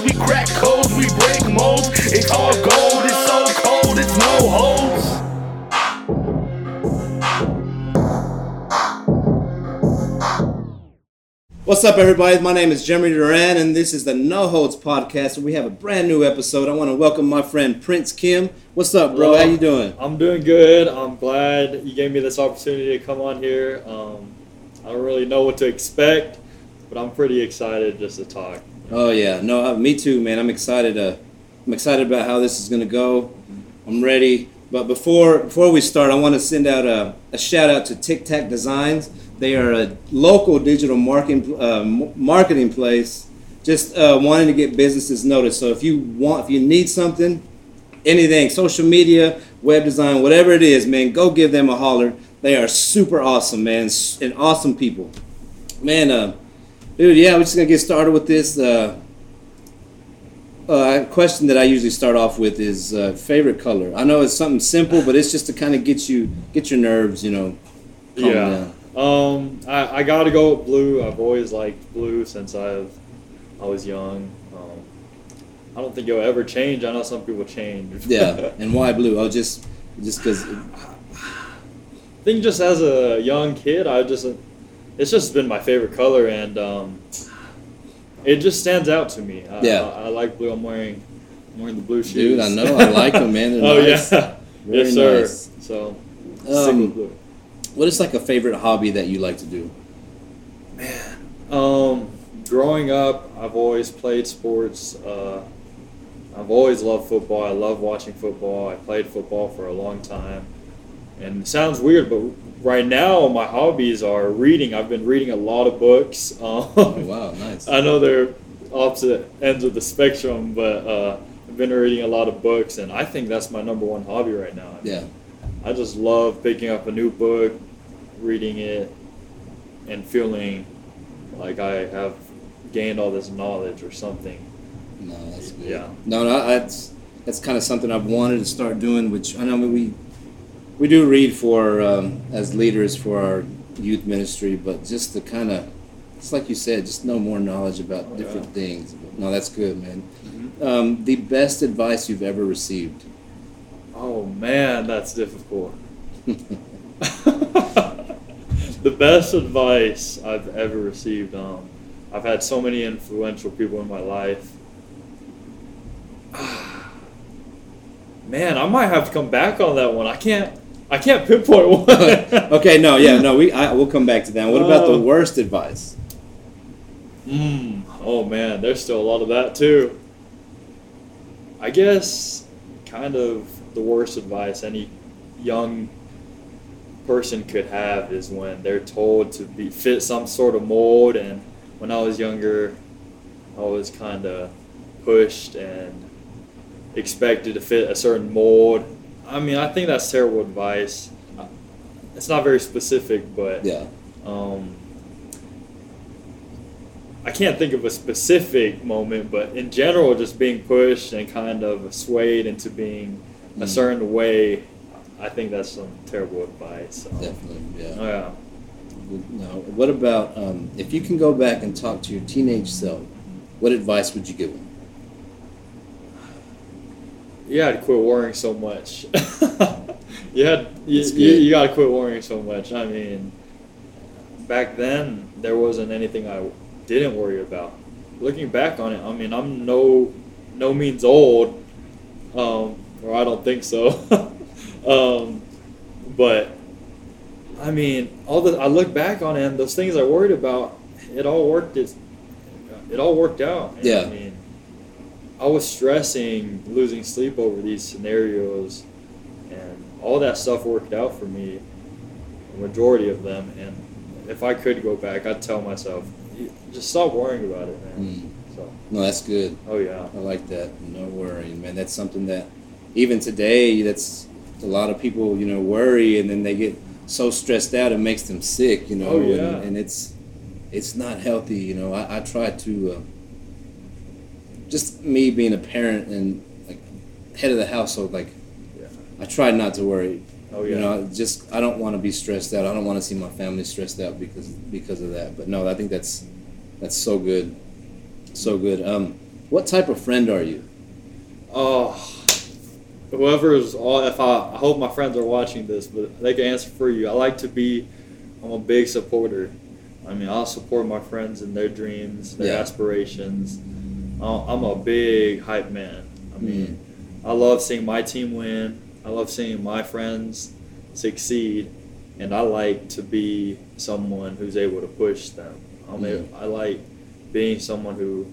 hoes. We crack codes, we break molds. It's all gold, it's so cold, it's no holes. What's up, everybody? My name is Jeremy Duran, and this is the No Holds Podcast. We have a brand new episode. I want to welcome my friend Prince Kim. What's up, bro? How you doing? I'm doing good. I'm glad you gave me this opportunity to come on here. Um, I don't really know what to expect, but I'm pretty excited just to talk. Oh yeah, no, uh, me too, man. I'm excited. Uh, I'm excited about how this is gonna go. I'm ready. But before before we start, I want to send out a, a shout out to Tic Tac Designs. They are a local digital marketing uh, marketing place. Just uh, wanting to get businesses noticed. So if you want, if you need something, anything, social media, web design, whatever it is, man, go give them a holler. They are super awesome, man, and awesome people. Man, uh, dude, yeah, we're just gonna get started with this. Uh, uh, question that I usually start off with is uh, favorite color. I know it's something simple, but it's just to kind of get you get your nerves, you know. yeah. down. Um, I, I got to go with blue. I've always liked blue since I've I was young. Um, I don't think it'll ever change. I know some people change. Yeah, and why blue? Oh, just just because. I think just as a young kid, I just it's just been my favorite color, and um, it just stands out to me. I, Yeah. I, I like blue. I'm wearing I'm wearing the blue shoes. Dude, I know I like them, man. They're oh nice. yeah, Very yes sir. nice. So Um, blue. What is like a favorite hobby that you like to do? Um, growing up, I've always played sports. Uh, I've always loved football. I love watching football. I played football for a long time. And it sounds weird, but right now my hobbies are reading. I've been reading a lot of books. Um, Oh wow, nice. I know they're opposite ends of the spectrum, but uh, I've been reading a lot of books, and I think that's my number one hobby right now. Yeah, I just love picking up a new book, reading it, and feeling like I have gained all this knowledge or something. no, that's good. Yeah. No, no, that's that's kind of something I've wanted to start doing. Which I know we we do read for um, as leaders for our youth ministry, but just to kind of it's like you said, just know more knowledge about Oh, different yeah. things. No, that's good, man. Um, the best advice you've ever received. Oh man, that's difficult. the best advice I've ever received. Um, I've had so many influential people in my life. Man, I might have to come back on that one. I can't. I can't pinpoint one. okay, no, yeah, no, we I, we'll come back to that. What about the Uh, worst advice? Mm, oh man, there's still a lot of that too. I guess kind of the worst advice any young person could have is when they're told to be fit some sort of mold and when I was younger I was kind of pushed and expected to fit a certain mold. I mean, I think that's terrible advice. It's not very specific, but Yeah, um, I can't think of a specific moment, but in general, just being pushed and kind of swayed into being a Mm. certain way, I think that's some terrible advice. So, definitely. Yeah. Oh, yeah. Now, what about um, if you can go back and talk to your teenage self? What advice would you give him? You had to quit worrying so much. you had you, you, you got to quit worrying so much. I mean, back then there wasn't anything I didn't worry about. Looking back on it, I mean, I'm no no means old, um, or I don't think so. um, but I mean, all the I look back on it, and those things I worried about, it all worked. It, it all worked out. And, Yeah. I mean, I was stressing losing sleep over these scenarios, and all that stuff worked out for me, the majority of them. And if I could go back, I'd tell myself, just stop worrying about it, man. Mm. So, No, that's good. oh yeah, I like that. No worrying, man. That's something that even today, that's a lot of people, you know, worry and then they get so stressed out it makes them sick, you know. Oh, yeah. and, and it's it's not healthy, you know. I, I try to uh, just me being a parent and like head of the household, like yeah, I try not to worry. oh yeah. You know, just I don't want to be stressed out. I don't want to see my family stressed out because because of that. But no, I think that's that's so good, so good. Um, What type of friend are you? Oh, whoever is all. If I, I hope my friends are watching this, but they can answer for you. I like to be. I'm a big supporter. I mean, I'll support my friends in their dreams, their Yeah. aspirations. I'm a big hype man. I mean, Mm. I love seeing my team win. I love seeing my friends succeed, and I like to be someone who's able to push them. Mm. a, I like being someone who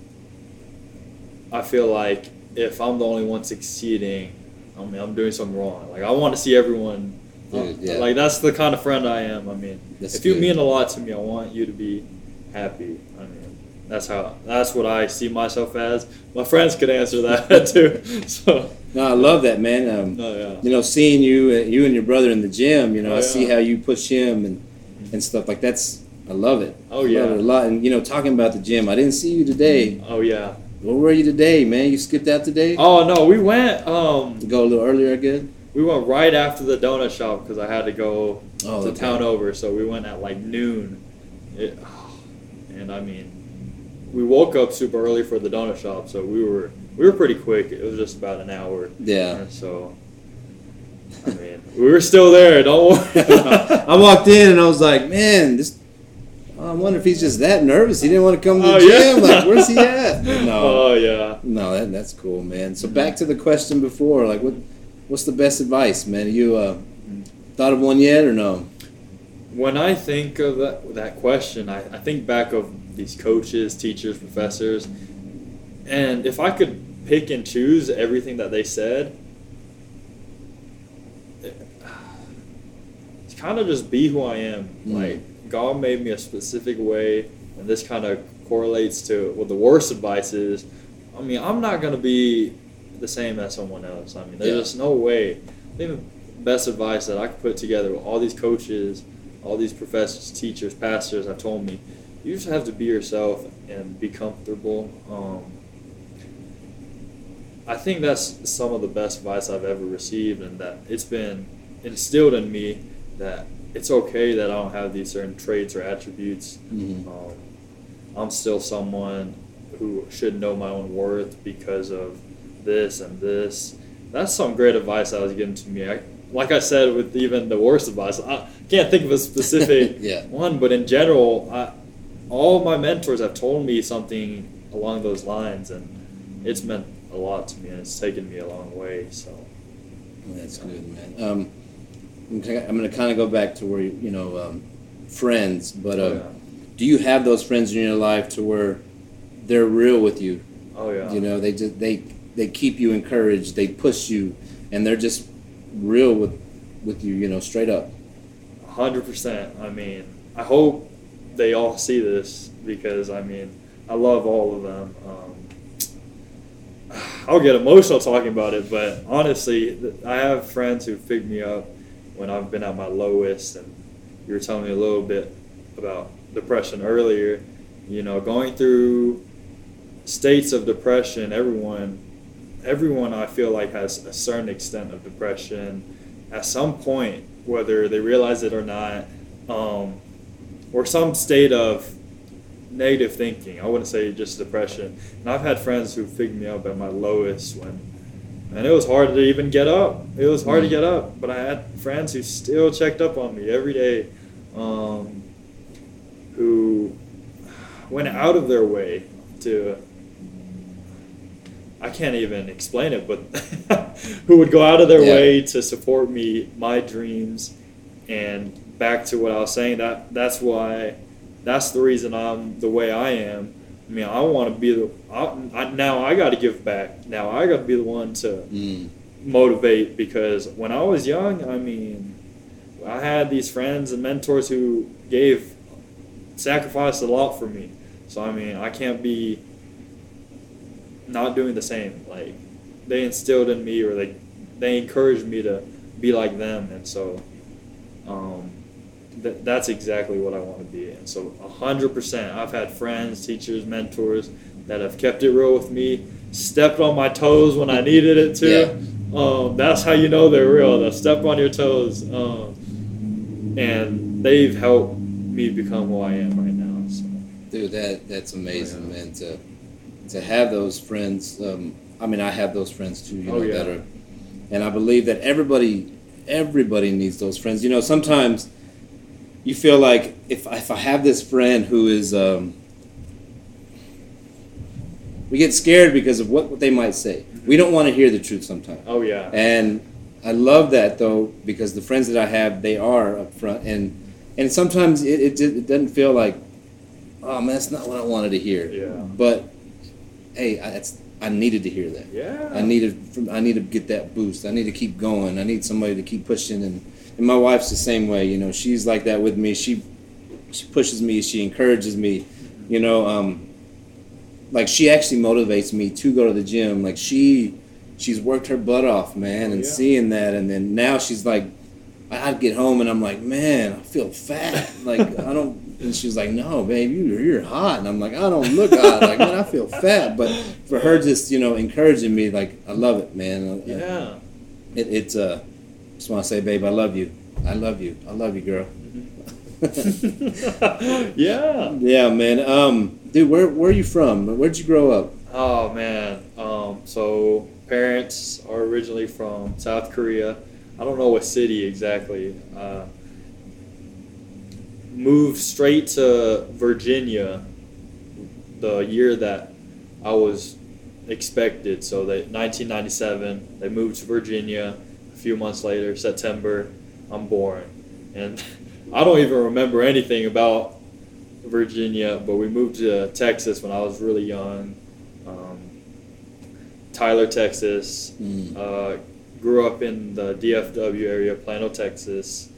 I feel like if I'm the only one succeeding, I mean, I'm doing something wrong. Like I want to see everyone. Dude, yeah. Like that's the kind of friend I am. I mean, That's if you good. mean a lot to me, I want you to be happy. That's how. That's what I see myself as. My friends could answer that too. So, No, I love that, man. Um, no, yeah. you know, seeing you, uh, you and your brother in the gym. You know, Oh, I see how you push him and and stuff like that's. I love it. Oh, yeah. love it a lot. And you know, talking about the gym, I didn't see you today. Oh yeah. Where were you today, man? You skipped out today. Oh no, we went. Um, Go a little earlier, again. we went right after the donut shop because I had to go Oh, to okay. town over. So we went at like noon. It, and I mean, we woke up super early for the donut shop, so we were we were pretty quick. It was just about an hour. Yeah. And so, I mean, we were still there. Don't worry. I walked in and I was like, man, this. I wonder if he's just that nervous. He didn't want to come to the Oh, yeah. gym. Like, where's he at? No, Oh yeah. no, that, that's cool, man. So back to the question before, like, what, what's the best advice, man? You uh, thought of one yet or no? When I think of that, that question, I, I think back of these coaches, teachers, professors, and if I could pick and choose everything that they said, it's kind of just be who I am. Mm. Like God made me a specific way, and this kind of correlates to what the worst advice is. I mean, I'm not gonna be the same as someone else. I mean, there's Yeah. just no way. I think the best advice that I could put together with all these coaches, all these professors, teachers, pastors have told me, you just have to be yourself and be comfortable. Um, I think that's some of the best advice I've ever received, and that it's been instilled in me that it's okay that I don't have these certain traits or attributes. Mhm. Um, I'm still someone who should know my own worth because of this and this. That's some great advice that was given to me. I, like I said, with even the worst advice, I can't think of a specific Yeah. one, but in general, I, all my mentors have told me something along those lines, and it's meant a lot to me, and it's taken me a long way. So, That's good, man. Um, I'm going to kind of go back to where you know um, friends, but uh, oh, yeah. do you have those friends in your life to where they're real with you? Oh, yeah. You know, they just they they keep you encouraged, they push you, and they're just real with with you. You know, straight up. hundred percent. I mean, I hope they all see this because I mean, I love all of them. Um, I'll get emotional talking about it, but honestly, I have friends who pick me up when I've been at my lowest, and you were telling me a little bit about depression earlier. You know, going through states of depression, everyone, everyone I feel like has a certain extent of depression at some point, whether they realize it or not, um, or some state of negative thinking. I wouldn't say just depression. And I've had friends who picked me up at my lowest when, and it was hard to even get up. It was hard to Mm. get up, but I had friends who still checked up on me every day, um, who went out of their way to. I can't even explain it, but who would go out of their Yeah. way to support me, my dreams, and back to what I was saying. That that's why, that's the reason I'm the way I am. I mean, I want to be the. I, I, now I got to give back. Now I got to be the one to Mm. motivate because when I was young, I mean, I had these friends and mentors who gave, sacrificed a lot for me. So I mean, I can't be not doing the same. Like they instilled in me, or they they encouraged me to be like them, and so um, th- that's exactly what I want to be. And so hundred percent, I've had friends, teachers, mentors that have kept it real with me, stepped on my toes when I needed it to. Um, that's how you know they're real. They'll step on your toes, um, and they've helped me become who I am right now. So. Dude, that that's amazing, Yeah. man. To to have those friends. Um, I mean, I have those friends too. You Oh, know yeah. that are, and I believe that everybody everybody needs those friends. You know, sometimes you feel like if if I have this friend who is um, we get scared because of what, what they might say. We don't want to hear the truth sometimes. Oh yeah. And I love that though because the friends that I have, they are upfront, and and sometimes it, it, it doesn't feel like, oh man, that's not what I wanted to hear. Yeah. But hey, I, that's, I needed to hear that. Yeah. I needed I need to get that boost. I need to keep going. I need somebody to keep pushing, and and my wife's the same way. You know, she's like that with me. She she pushes me. She encourages me. You know, um, like she actually motivates me to go to the gym. Like she she's worked her butt off, man, and Yeah. seeing that, and then now she's like, I- get home and I'm like, man, I feel fat. Like I don't. And she's like, no, babe, you you're hot. And I'm like, I don't look hot. Like man, I feel fat. But for her, just you know, encouraging me, like I love it, man. Uh, yeah. It, it's uh, just want to say, babe, I love you. I love you. I love you, girl. yeah. yeah, man. Um, dude, where where are you from? Where'd you grow up? Oh man. Um, so parents are originally from South Korea. I don't know what city exactly. Uh, moved straight to Virginia the year that I was expected. So they 1997. They moved to Virginia. A few months later, September, I'm born, and I don't even remember anything about Virginia. But we moved to Texas when I was really young. Um, Tyler, Texas. Mm. Uh, grew up in the DFW area, Plano, Texas,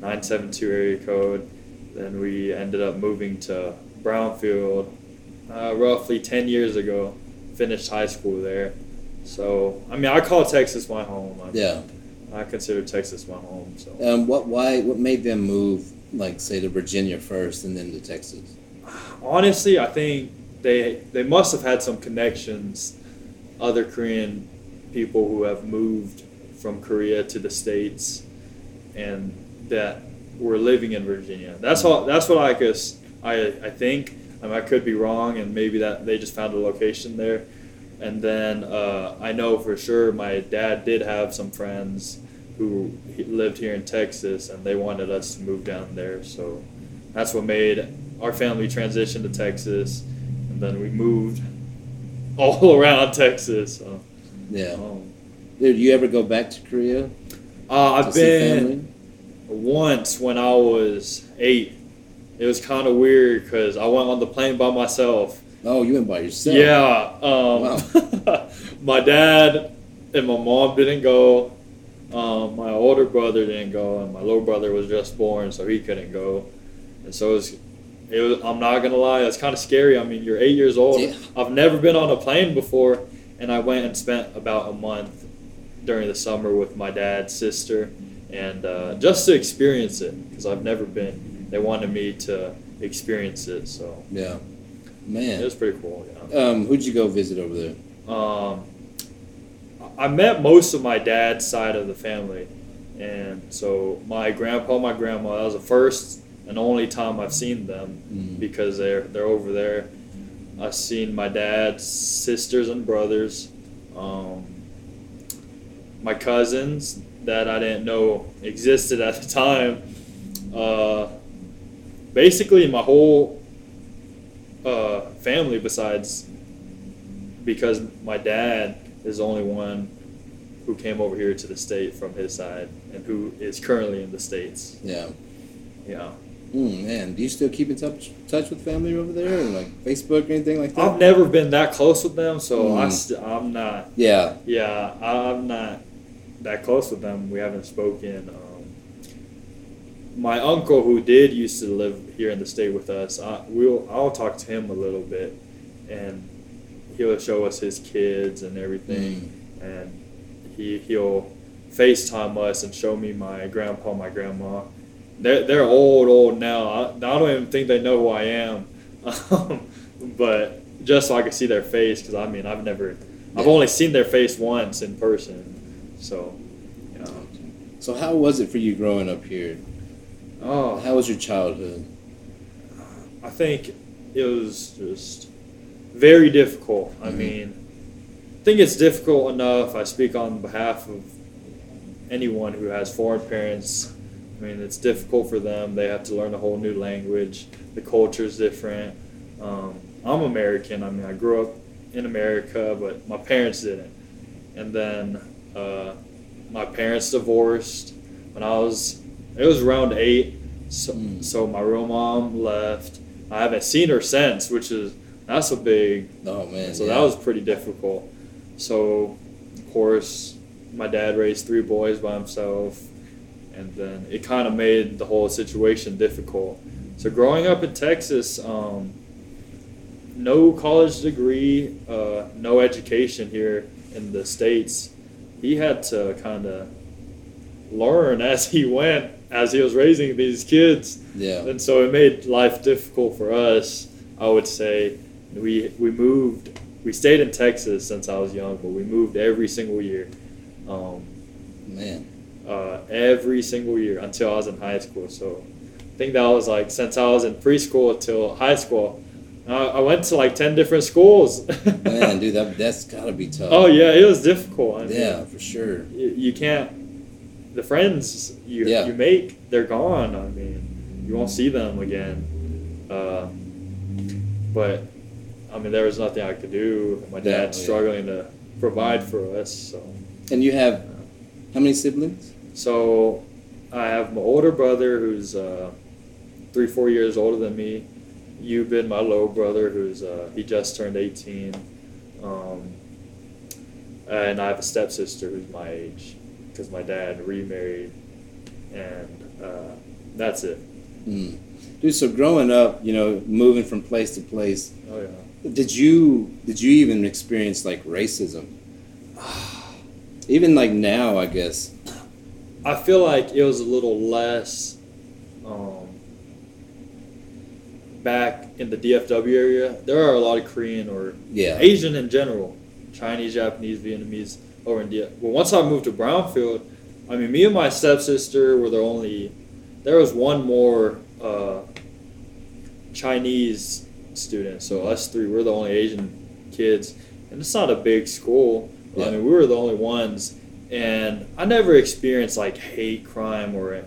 972 area code. Then we ended up moving to Brownfield uh, roughly 10 years ago. Finished high school there. So, I mean, I call Texas my home. I, Yeah. I consider Texas my home. So, Um, what why what made them move like say to Virginia first and then to Texas? honestly, I think they they must have had some connections, other Korean people who have moved from Korea to the states, and that were living in Virginia. That's all. That's what I guess I I think. I, mean, I could be wrong, and maybe that they just found a location there. And then uh, I know for sure my dad did have some friends who lived here in Texas, and they wanted us to move down there. So that's what made our family transition to Texas, and then we moved all around Texas. So, Yeah. um, Dude, you ever go back to Korea? uh, I've been once when I was eight. It was kind of weird because I went on the plane by myself. Oh, you went by yourself. Yeah. Um, my dad and my mom didn't go. Um, my older brother didn't go, and my little brother was just born, so he couldn't go. And so it was, it was I'm not gonna lie, it's kind of scary. I mean, you're eight years old. Yeah. I've never been on a plane before, and I went and spent about a month during the summer with my dad's sister, and uh, just to experience it because I've never been. They wanted me to experience it, so Yeah. It was pretty cool. Yeah. Um, who'd you go visit over there? Um, I met most of my dad's side of the family, and so my grandpa, my grandma. That was the first and only time I've seen them Mm. because they're they're over there. I've seen my dad's sisters and brothers, um, my cousins that I didn't know existed at the time. Uh, basically, my whole uh, family, besides because my dad is the only one who came over here to the state from his side and who is currently in the states. Yeah. Yeah. Mm, man, do you still keep in touch touch with family over there, or like Facebook or anything like that? I've never been that close with them, so I Mm. st- I'm not. yeah. Yeah, I'm not that close with them. We haven't spoken. Um, my uncle, who did used to live here in the state with us, I, we'll I'll talk to him a little bit, and he'll show us his kids and everything, and he he'll FaceTime us and show me my grandpa, my grandma. They're they're old, old now. I, I don't even think they know who I am, um, but just so I can see their face, because I mean I've never, I've only seen their face once in person, so. Yeah. So how was it for you growing up here? Oh, How was your childhood? I think it was just very difficult. I Mhm. mean, I think it's difficult enough. I speak on behalf of anyone who has foreign parents. I mean, it's difficult for them. They have to learn a whole new language. The culture is different. Um, I'm American. I mean, I grew up in America, but my parents didn't. And then uh, my parents divorced when I was. It was around eight. So, Mm. so my real mom left. I haven't seen her since, which is that's a big Oh man. so yeah. that was pretty difficult. So, of course, my dad raised three boys by himself, and then it kind of made the whole situation difficult. So, growing up in Texas, um, no college degree, uh, no education here in the States, he had to kind of learn as he went, as he was raising these kids. yeah. And so it made life difficult for us. I would say we we moved. We stayed in Texas since I was young, but we moved every single year, um, Man. uh, every single year until I was in high school. So I think that was like since I was in preschool until high school. Uh, I went to like ten different schools. Man, dude, that that's gotta be tough. oh yeah, it was difficult. I mean, Yeah, for sure. you, you can't. The friends you Yeah. you make, they're gone. I mean, you won't see them again. Uh, but I mean, there was nothing I could do. My Yeah, dad's yeah. struggling to provide for us. So, And you have how many siblings? so I have my older brother who's uh, three, four years older than me. You've been my little brother who's uh, he just turned eighteen. Um, and I have a stepsister who's my age because my dad remarried, and uh, that's it. Mm. Dude, so growing up, you know, moving from place to place, Oh yeah. did you did you even experience like racism? Even like now, I guess. I feel like it was a little less um, back in the DFW area. There are a lot of Korean or Yeah. Asian in general, Chinese, Japanese, Vietnamese over in DF. Well, once I moved to Brownfield, I mean, me and my stepsister were the only. There was one more uh, Chinese student, so us three were the only Asian kids, and it's not a big school. Yeah. I mean, we were the only ones, and I never experienced like hate crime or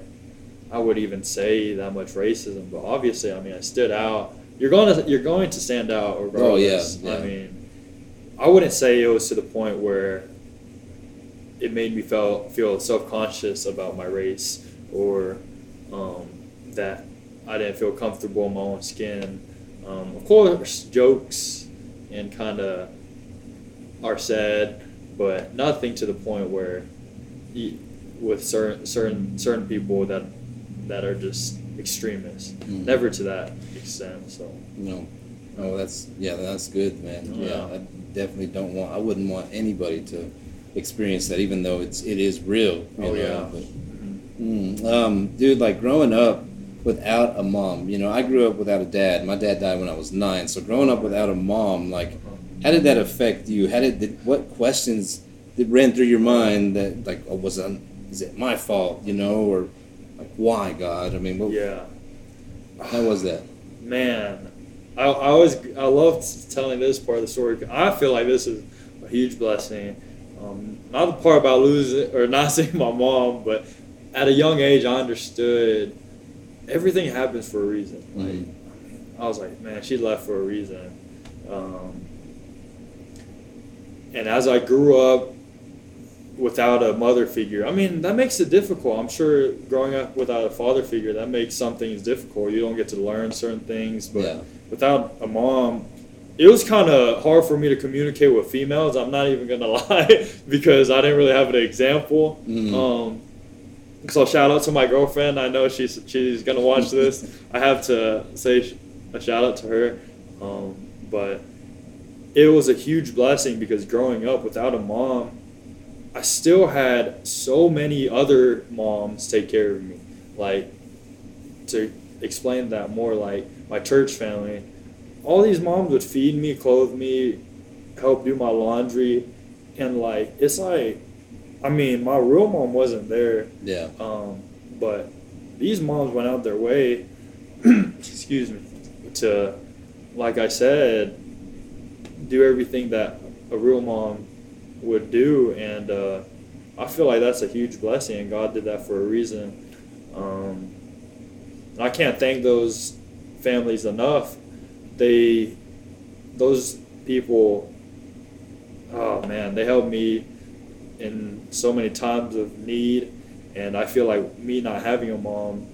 I would even say that much racism. But obviously, I mean, I stood out. You're going to you're going to stand out regardless. Oh, yeah, I mean, I wouldn't say it was to the point where it made me feel feel self conscious about my race or um, that I didn't feel comfortable in my own skin. Um, of course, jokes and kind of are said, but nothing to the point where you, with certain certain certain people that that are just extremists. Mhm. Never to that extent. So No. Oh, that's yeah, that's good, man. Yeah, yeah. I definitely don't want. I wouldn't want anybody to experience that, even though it's it is real. you Oh, know, yeah. But, mm, um, dude, like growing up without a mom. You know, I grew up without a dad. My dad died when I was nine. So growing up without a mom, like, how did that affect you? How did, did what questions did ran through your mind that like, oh, was it, is it my fault? You know, or like, why God? I mean, what, yeah. how was that? Man, I, I always I love telling this part of the story. I feel like this is a huge blessing. Um, not the part about losing or not seeing my mom, but at a young age, I understood everything happens for a reason. Like Mhm. I was like, man, she left for a reason. Um, and as I grew up without a mother figure, I mean, that makes it difficult. I'm sure growing up without a father figure, that makes some things difficult. You don't get to learn certain things, but Yeah. without a mom, it was kind of hard for me to communicate with females. I'm not even gonna lie because I didn't really have an example. Mhm. Um, so shout out to my girlfriend. I know she's she's gonna watch this. I have to say a shout out to her. Um, but it was a huge blessing because growing up without a mom, I still had so many other moms take care of me. Like to explain that more, like my church family, all these moms would feed me, clothe me, help do my laundry, and like it's like, I mean, my real mom wasn't there, Yeah. um, but these moms went out their way, excuse me, to, like I said, do everything that a real mom would do, and uh, I feel like that's a huge blessing, and God did that for a reason. Um, I can't thank those families enough. They, those people, oh man, they helped me in so many times of need, and I feel like me not having a mom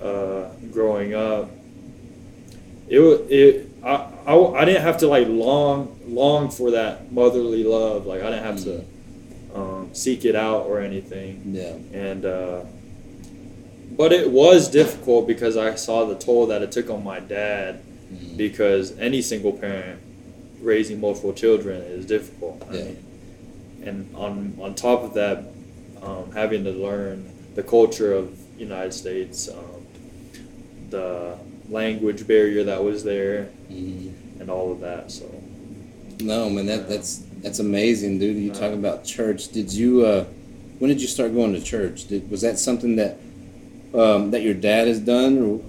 uh, growing up, it it I, I, I didn't have to like long long for that motherly love. Like I didn't have to um, seek it out or anything Yeah. and uh, but it was difficult because I saw the toll that it took on my dad Mhm. because any single parent raising multiple children is difficult. I Yeah. mean, and on on top of that, um, having to learn the culture of United States, um, the language barrier that was there, Mhm. and all of that. So No, man, that that's that's amazing, dude. You talk about church. Did you? Uh, when did you start going to church? Did was that something that um, that your dad has done, or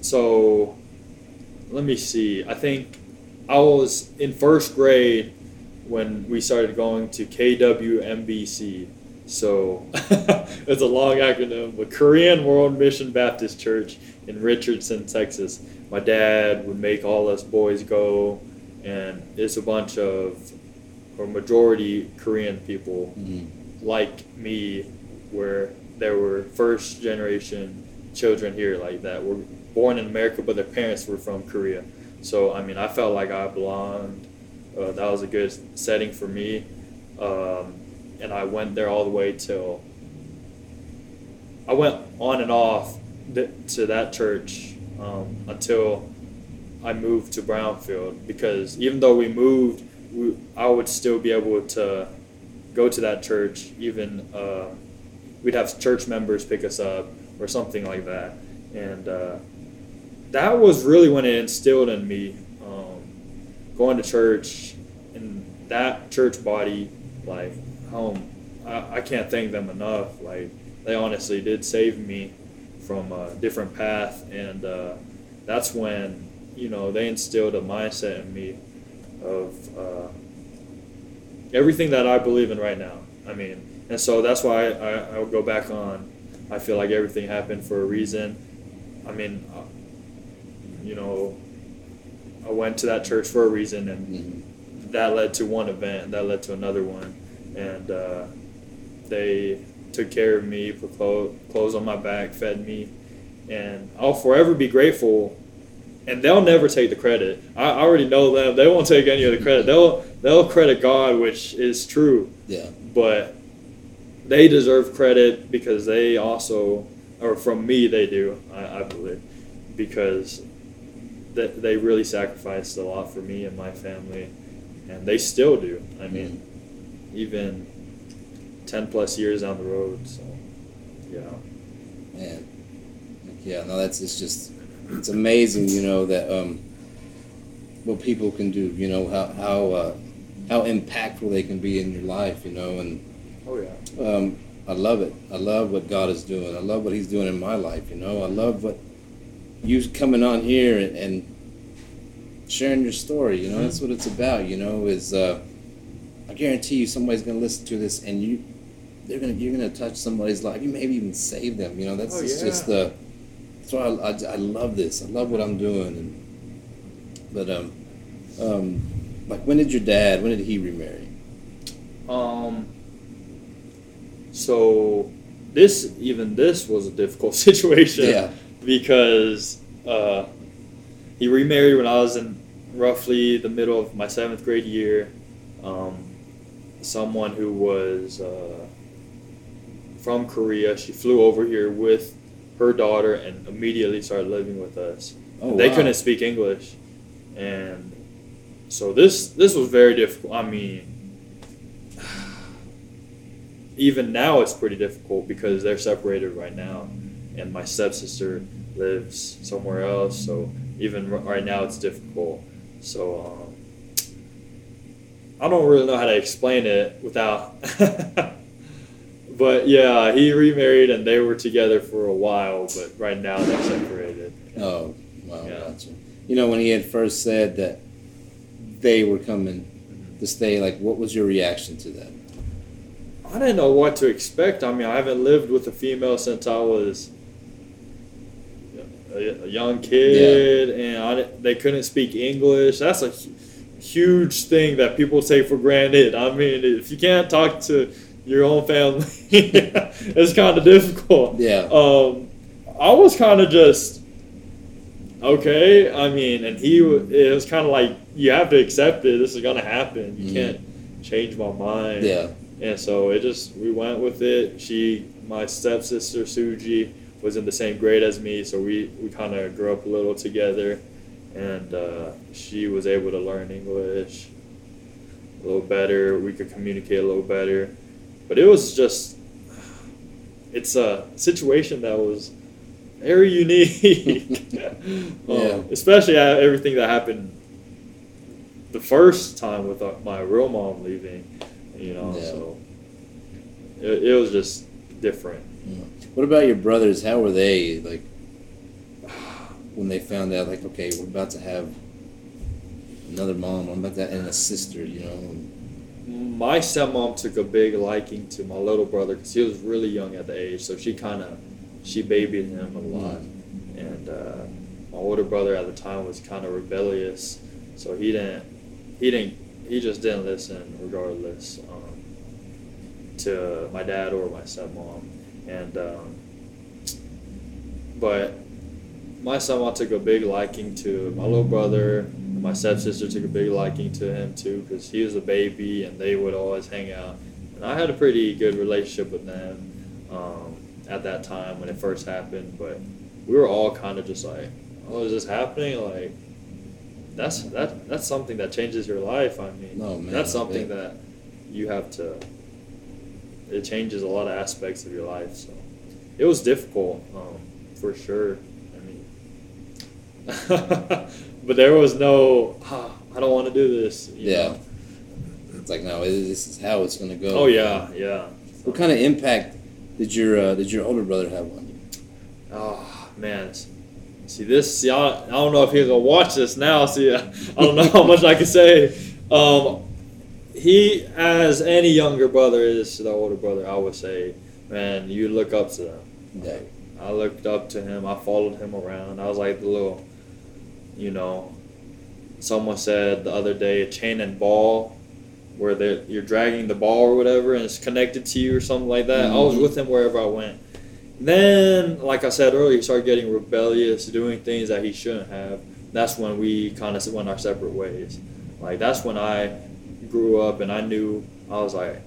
so let me see. I think I was in first grade when we started going to KWMBC. So it's a long acronym, but Korean World Mission Baptist Church in Richardson, Texas. My dad would make all us boys go, and it's a bunch of, or majority Korean people Mhm. like me, where there were first generation children here like that were born in America, but their parents were from Korea. So I mean, I felt like I belonged. Uh, that was a good setting for me, um, and I went there all the way till I went on and off th- to that church um, until I moved to Brownfield because even though we moved, we, I would still be able to go to that church. Even uh, we'd have church members pick us up or something like that, and uh, that was really when it instilled in me um, going to church and that church body. Like, home. I, I can't thank them enough. Like, they honestly did save me from a different path, and uh, that's when you know they instilled a mindset in me of uh, everything that I believe in right now. I mean, and so that's why I, I, I would go back on. I feel like everything happened for a reason. I mean, you know, I went to that church for a reason, and Mhm. that led to one event, that led to another one, and uh, they took care of me, put clothes on my back, fed me, and I'll forever be grateful. And they'll never take the credit. I I already know them. They won't take any of the credit. They'll they'll credit God, which is true, yeah, but they deserve credit because they also, or from me, they do. I, I believe because they, they really sacrificed a lot for me and my family, and they still do. I mean, even ten plus years down the road. So, yeah. man. Yeah, no, that's it's just it's amazing, you know that um, what people can do. You know how how uh, how impactful they can be in your life. You know, and Oh yeah. um, I love it. I love what God is doing. I love what He's doing in my life. You know, I love what you coming on here and, and sharing your story. You know, that's what it's about. You know, is uh, I guarantee you somebody's gonna listen to this and you they're gonna you're gonna touch somebody's life. You maybe even save them. You know, that's Oh, it's yeah. just the. That's why I, I, I love this. I love what I'm doing. And but um um like when did your dad? When did he remarry? Um. So, this even this was a difficult situation. Yeah. Because uh, he remarried when I was in roughly the middle of my seventh grade year. Um, someone who was uh, from Korea. She flew over here with her daughter and immediately started living with us. Oh, they wow. couldn't speak English, and so this this was very difficult. I mean, even now it's pretty difficult because they're separated right now, and my stepsister lives somewhere else. So even right now it's difficult. So um, I don't really know how to explain it without. but yeah, he remarried and they were together for a while, but right now they're separated. Oh, wow, Yeah. gotcha. You know, when he had first said that they were coming to stay, like what was your reaction to that? I didn't know what to expect. I mean, I haven't lived with a female since I was a, a young kid, and I, they couldn't speak English. That's a huge thing that people take for granted. I mean, if you can't talk to your own family, it's kind of difficult. Yeah. Um, I was kind of just okay. I mean, and he it was kind of like you have to accept it. This is gonna happen. You Mhm. can't change my mind. Yeah. And so it just we went with it. She, my stepsister Suji, was in the same grade as me, so we we kind of grew up a little together, and uh, she was able to learn English a little better. We could communicate a little better, but it was just it's a situation that was very unique, Yeah. um, especially everything that happened the first time with uh, my real mom leaving you know. Yeah. So it, it was just different. What about your brothers? How were they like when they found out? Like, okay, we're about to have another mom. I'm about to and a sister. You know. My stepmom took a big liking to my little brother because he was really young at the age, so she kind of she babied him a lot. And uh, my older brother at the time was kind of rebellious, so he didn't he didn't he just didn't listen regardless um, to my dad or my stepmom. And um, but my stepmom took a big liking to my little brother. My stepsister took a big liking to him too because he was a baby and they would always hang out. And I had a pretty good relationship with them um, at that time when it first happened. But we were all kind of just like, "Oh, is this happening?" Like that's that that's something that changes your life. I mean, Oh, man, that's something bet. that you have to. It changes a lot of aspects of your life. So it was difficult um, for sure. I mean, but there was no. "Ah, I don't want to do this. you Yeah. know? It's like no, this is how it's gonna go. Oh yeah, yeah. What kind of impact did your uh, did your older brother have on you? Oh man, see this. See, I, I don't know if he's gonna watch this now. See, I, I don't know how much I can say. Um, he, as any younger brother is to the older brother, I would say, man, you look up to them. Yeah. I looked up to him. I followed him around. I was like the little, you know, someone said the other day, a chain and ball, where you're dragging the ball or whatever, and it's connected to you or something like that. I was Mhm. with him wherever I went. Then, like I said earlier, he started getting rebellious, doing things that he shouldn't have. That's when we kind of went our separate ways. Like that's when I grew up and I knew I was like,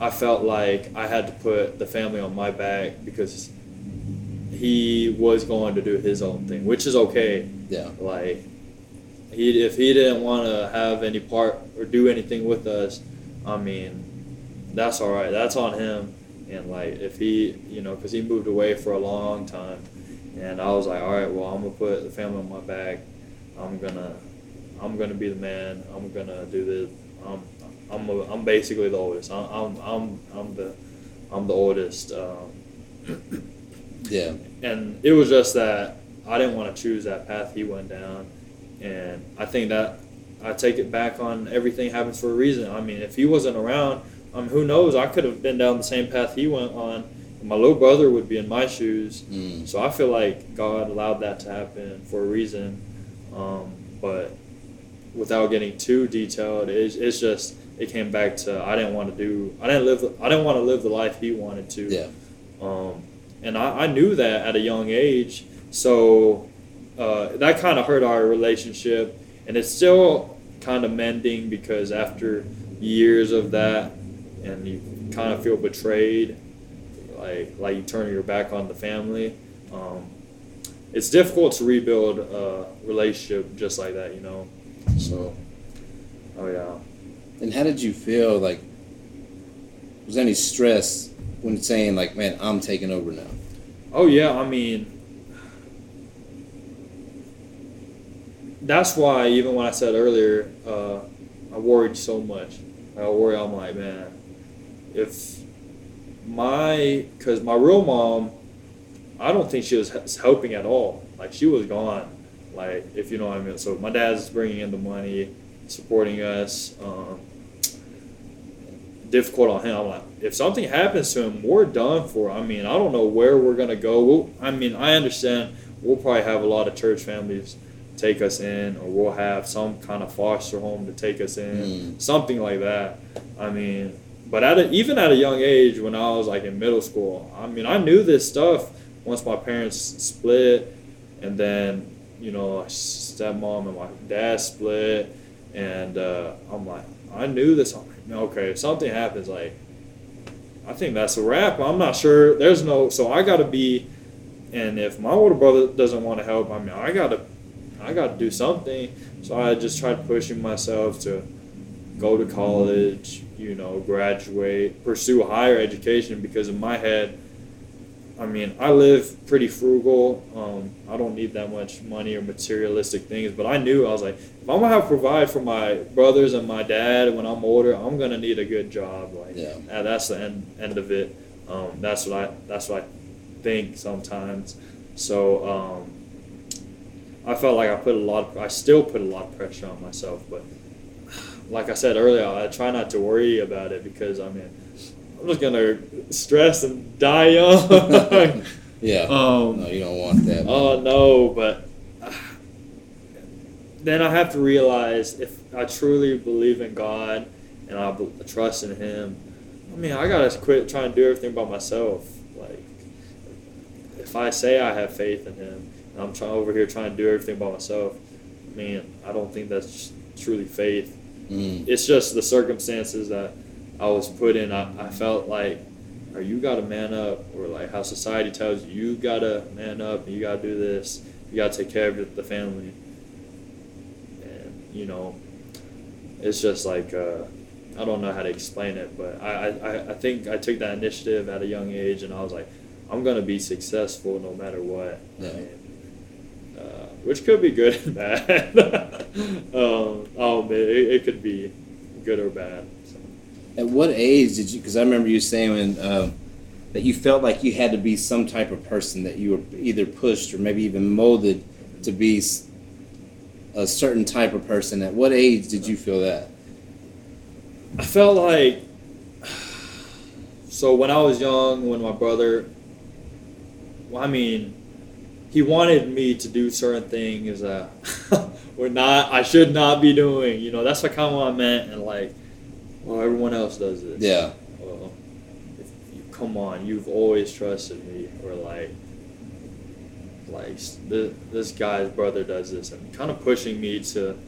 I felt like I had to put the family on my back because he was going to do his own thing, which is okay. Yeah. Like, he if he didn't want to have any part or do anything with us, I mean, that's all right. That's on him. And like, if he, you know, because he moved away for a long time, and I was like, all right, well, I'm gonna put the family on my back. I'm gonna, I'm gonna be the man. I'm gonna do this. I'm, I'm, a, I'm basically the oldest. I'm, I'm, I'm, I'm the, I'm the oldest. Um, Yeah. and it was just that I didn't want to choose that path he went down, and I think that I take it back on everything happens for a reason. I mean, if he wasn't around, um, who knows? I could have been down the same path he went on. My little brother would be in my shoes. Mm. So I feel like God allowed that to happen for a reason. Um, but without getting too detailed, it's, it's just it came back to I didn't want to do I didn't live I didn't want to live the life he wanted to. Yeah. Um, and I, I knew that at a young age, so uh, that kind of hurt our relationship, and it's still kind of mending because after years of that, and you kind of feel betrayed, like like you turn your back on the family. Um, it's difficult to rebuild a relationship just like that, you know. So, oh yeah. And how did you feel? Like, was there any stress when saying like, "Man, I'm taking over now"? Oh yeah, I mean, that's why even when I said earlier, uh, I worried so much. I worry. I'm like, man, if my because my real mom, I don't think she was helping at all. Like she was gone. Like, if you know what I mean. So my dad's bringing in the money, supporting us. Um, difficult on him. I'm like, if something happens to him, we're done for. I mean, I don't know where we're gonna go. We'll, I mean, I understand. We'll probably have a lot of church families take us in, or we'll have some kind of foster home to take us in, Mm. something like that. I mean, but at a, even at a young age, when I was like in middle school, I mean, I knew this stuff once my parents split, and then you know, my stepmom and my dad split, and uh, I'm like, I knew this. Okay, if something happens, like, I think that's a wrap. I'm not sure. There's no, so I got to be, and if my older brother doesn't want to help, I mean, I got to, I got to do something. So I just tried pushing myself to go to college, you know, graduate, pursue higher education because in my head, I mean, I live pretty frugal. Um, I don't need that much money or materialistic things, but I knew I was like, if I'm gonna have to provide for my brothers and my dad when I'm older, I'm gonna need a good job. Like, Yeah. that's the end end of it. Um, that's what I that's what I think sometimes. So um, I felt like I put a lot. Of, I still put a lot of pressure on myself, but like I said earlier, I try not to worry about it because I mean, I'm just gonna stress and die young. Yeah. um, no, you don't want that. Oh no, but uh, then I have to realize if I truly believe in God and I trust in Him, I mean I gotta quit trying to do everything by myself. Like if I say I have faith in Him and I'm trying over here trying to do everything by myself, I mean I don't think that's truly faith. Mm. It's just the circumstances that I was put in. I, I felt like, or you got to man up, or like how society tells you, you got to man up and you got to do this. You got to take care of the family. And, you know, it's just like, uh, I don't know how to explain it, but I, I, I think I took that initiative at a young age and I was like, I'm going to be successful no matter what. Yeah. Mean, uh, which could be good and bad. um, oh man, it, it could be good or bad. At what age did you? Because I remember you saying when, um, that you felt like you had to be some type of person that you were either pushed or maybe even molded to be a certain type of person. At what age did you feel that? I felt like so when I was young, when my brother, well, I mean, he wanted me to do certain things that were not, I should not be doing. You know, that's what kind of what I meant, and like, well, everyone else does this. Yeah. Well, if you, come on, you've always trusted me, or like, like this, this guy's brother does this, and kind of pushing me to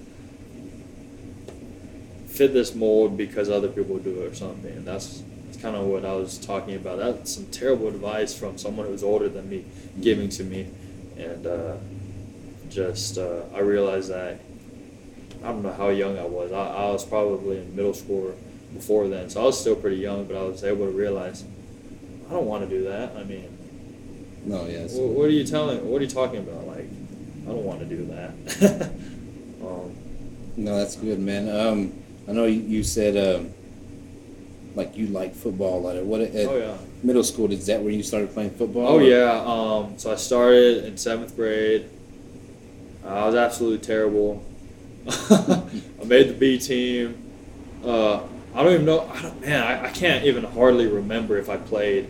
fit this mold because other people do it or something. And that's, that's kind of what I was talking about. That's some terrible advice from someone who's older than me giving to me. And uh, just, uh, I realized that, I don't know how young I was. I, I was probably in middle school before then. So I was still pretty young, but I was able to realize, I don't want to do that. I mean, No, yes. what, what are you telling? What are you talking about? Like, I don't want to do that. um, No, that's good, man. Um, I know you, you said um, like you like football a lot. What at oh yeah. middle school? Is that where you started playing football? Oh or- yeah. Um, so I started in seventh grade. Uh, I was absolutely terrible. I made the B team. Uh, I don't even know. I don't, man, I, I can't even hardly remember if I played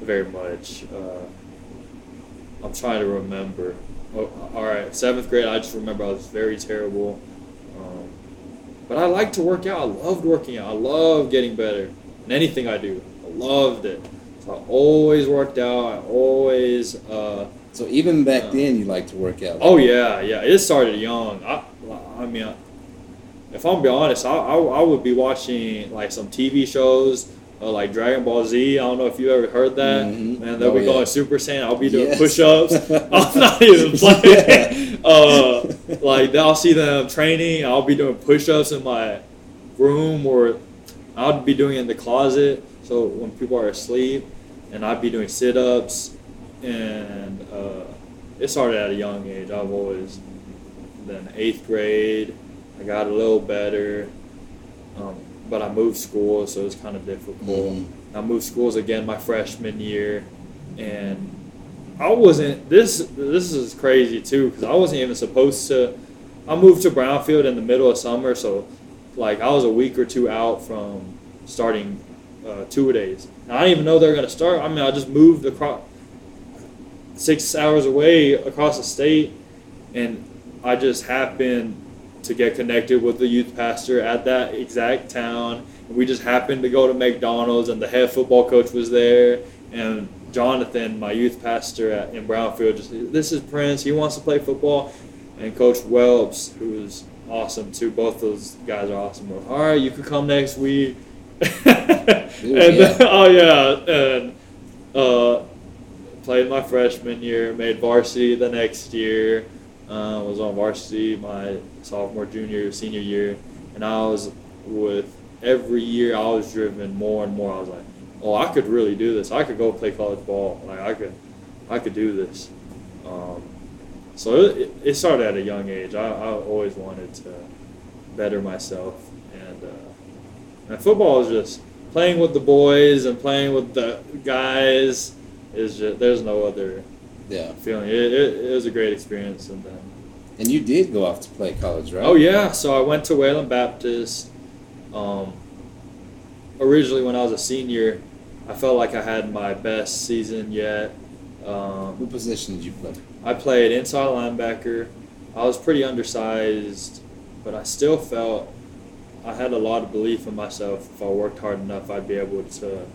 very much. Uh, I'm trying to remember. Oh, all right, seventh grade. I just remember I was very terrible. Um, but I like to work out. I loved working out. I love getting better in anything I do. I loved it. So I always worked out. I always. Uh, So even back Uh, then, you like to work out. Oh yeah, yeah. It started young. I, I mean, if I'm be honest, I, I, I would be watching like some TV shows, uh, like Dragon Ball Z. I don't know if you ever heard that. Mhm. Man, they'll Oh, be yeah. going Super Saiyan. I'll be doing Yes. push-ups. I'm not even playing. uh, like I'll see them training. I'll be doing push-ups in my room, or I'll be doing it in the closet. So when people are asleep, and I'd be doing sit-ups, and uh, it started at a young age. I've always then eighth grade, I got a little better, um, but I moved schools, so it was kind of difficult. Mhm. I moved schools again my freshman year, and I wasn't this this is crazy too because I wasn't even supposed to. I moved to Brownfield in the middle of summer, so like I was a week or two out from starting uh, two days. And I didn't even know they were gonna start. I mean, I just moved across six hours away across the state, and I just happened to get connected with the youth pastor at that exact town. And we just happened to go to McDonald's, and the head football coach was there, and Jonathan, my youth pastor at, in Brownfield, just this is Prince. He wants to play football, and Coach Welps, who is awesome too. Both those guys are awesome. All right, you could come next week. and yeah. oh yeah, and uh, played my freshman year, made varsity the next year. Uh, was on varsity my sophomore, junior, senior year, and I was with every year I was driven more and more. I was like, oh, I could really do this. I could go play college ball. Like I could, I could do this. Um, so it, it started at a young age. I, I always wanted to better myself, and uh, and football is just playing with the boys and playing with the guys. Is just there's no other Yeah. feeling. It, it, it was a great experience, and then And you did go off to play college, right? Oh yeah, so I went to Wayland Baptist. Um, originally, when I was a senior, I felt like I had my best season yet. Um, What position did you play? I played inside linebacker. I was pretty undersized, but I still felt I had a lot of belief in myself. If I worked hard enough, I'd be able to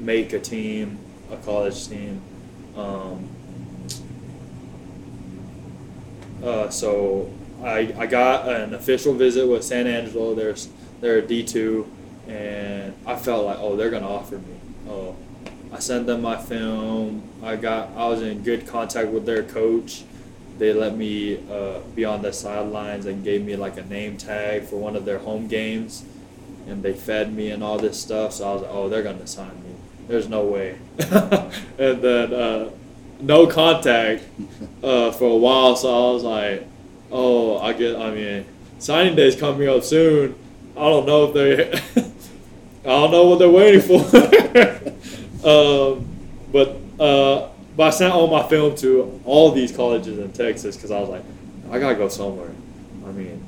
make a team, a college team. Um, uh, so I, I got an official visit with San Angelo. There's they're a D two, and I felt like oh they're gonna offer me. Oh, I sent them my film. I got I was in good contact with their coach. They let me uh, be on the sidelines and gave me like a name tag for one of their home games, and they fed me and all this stuff. So I was like, oh, they're gonna sign me. There's no way. and then uh, no contact uh, for a while. So I was like, oh, I get. I mean, signing day's coming up soon. I don't know if they. I don't know what they're waiting for. um, but uh, but I sent all my film to all these colleges in Texas because I was like, I gotta go somewhere. I mean,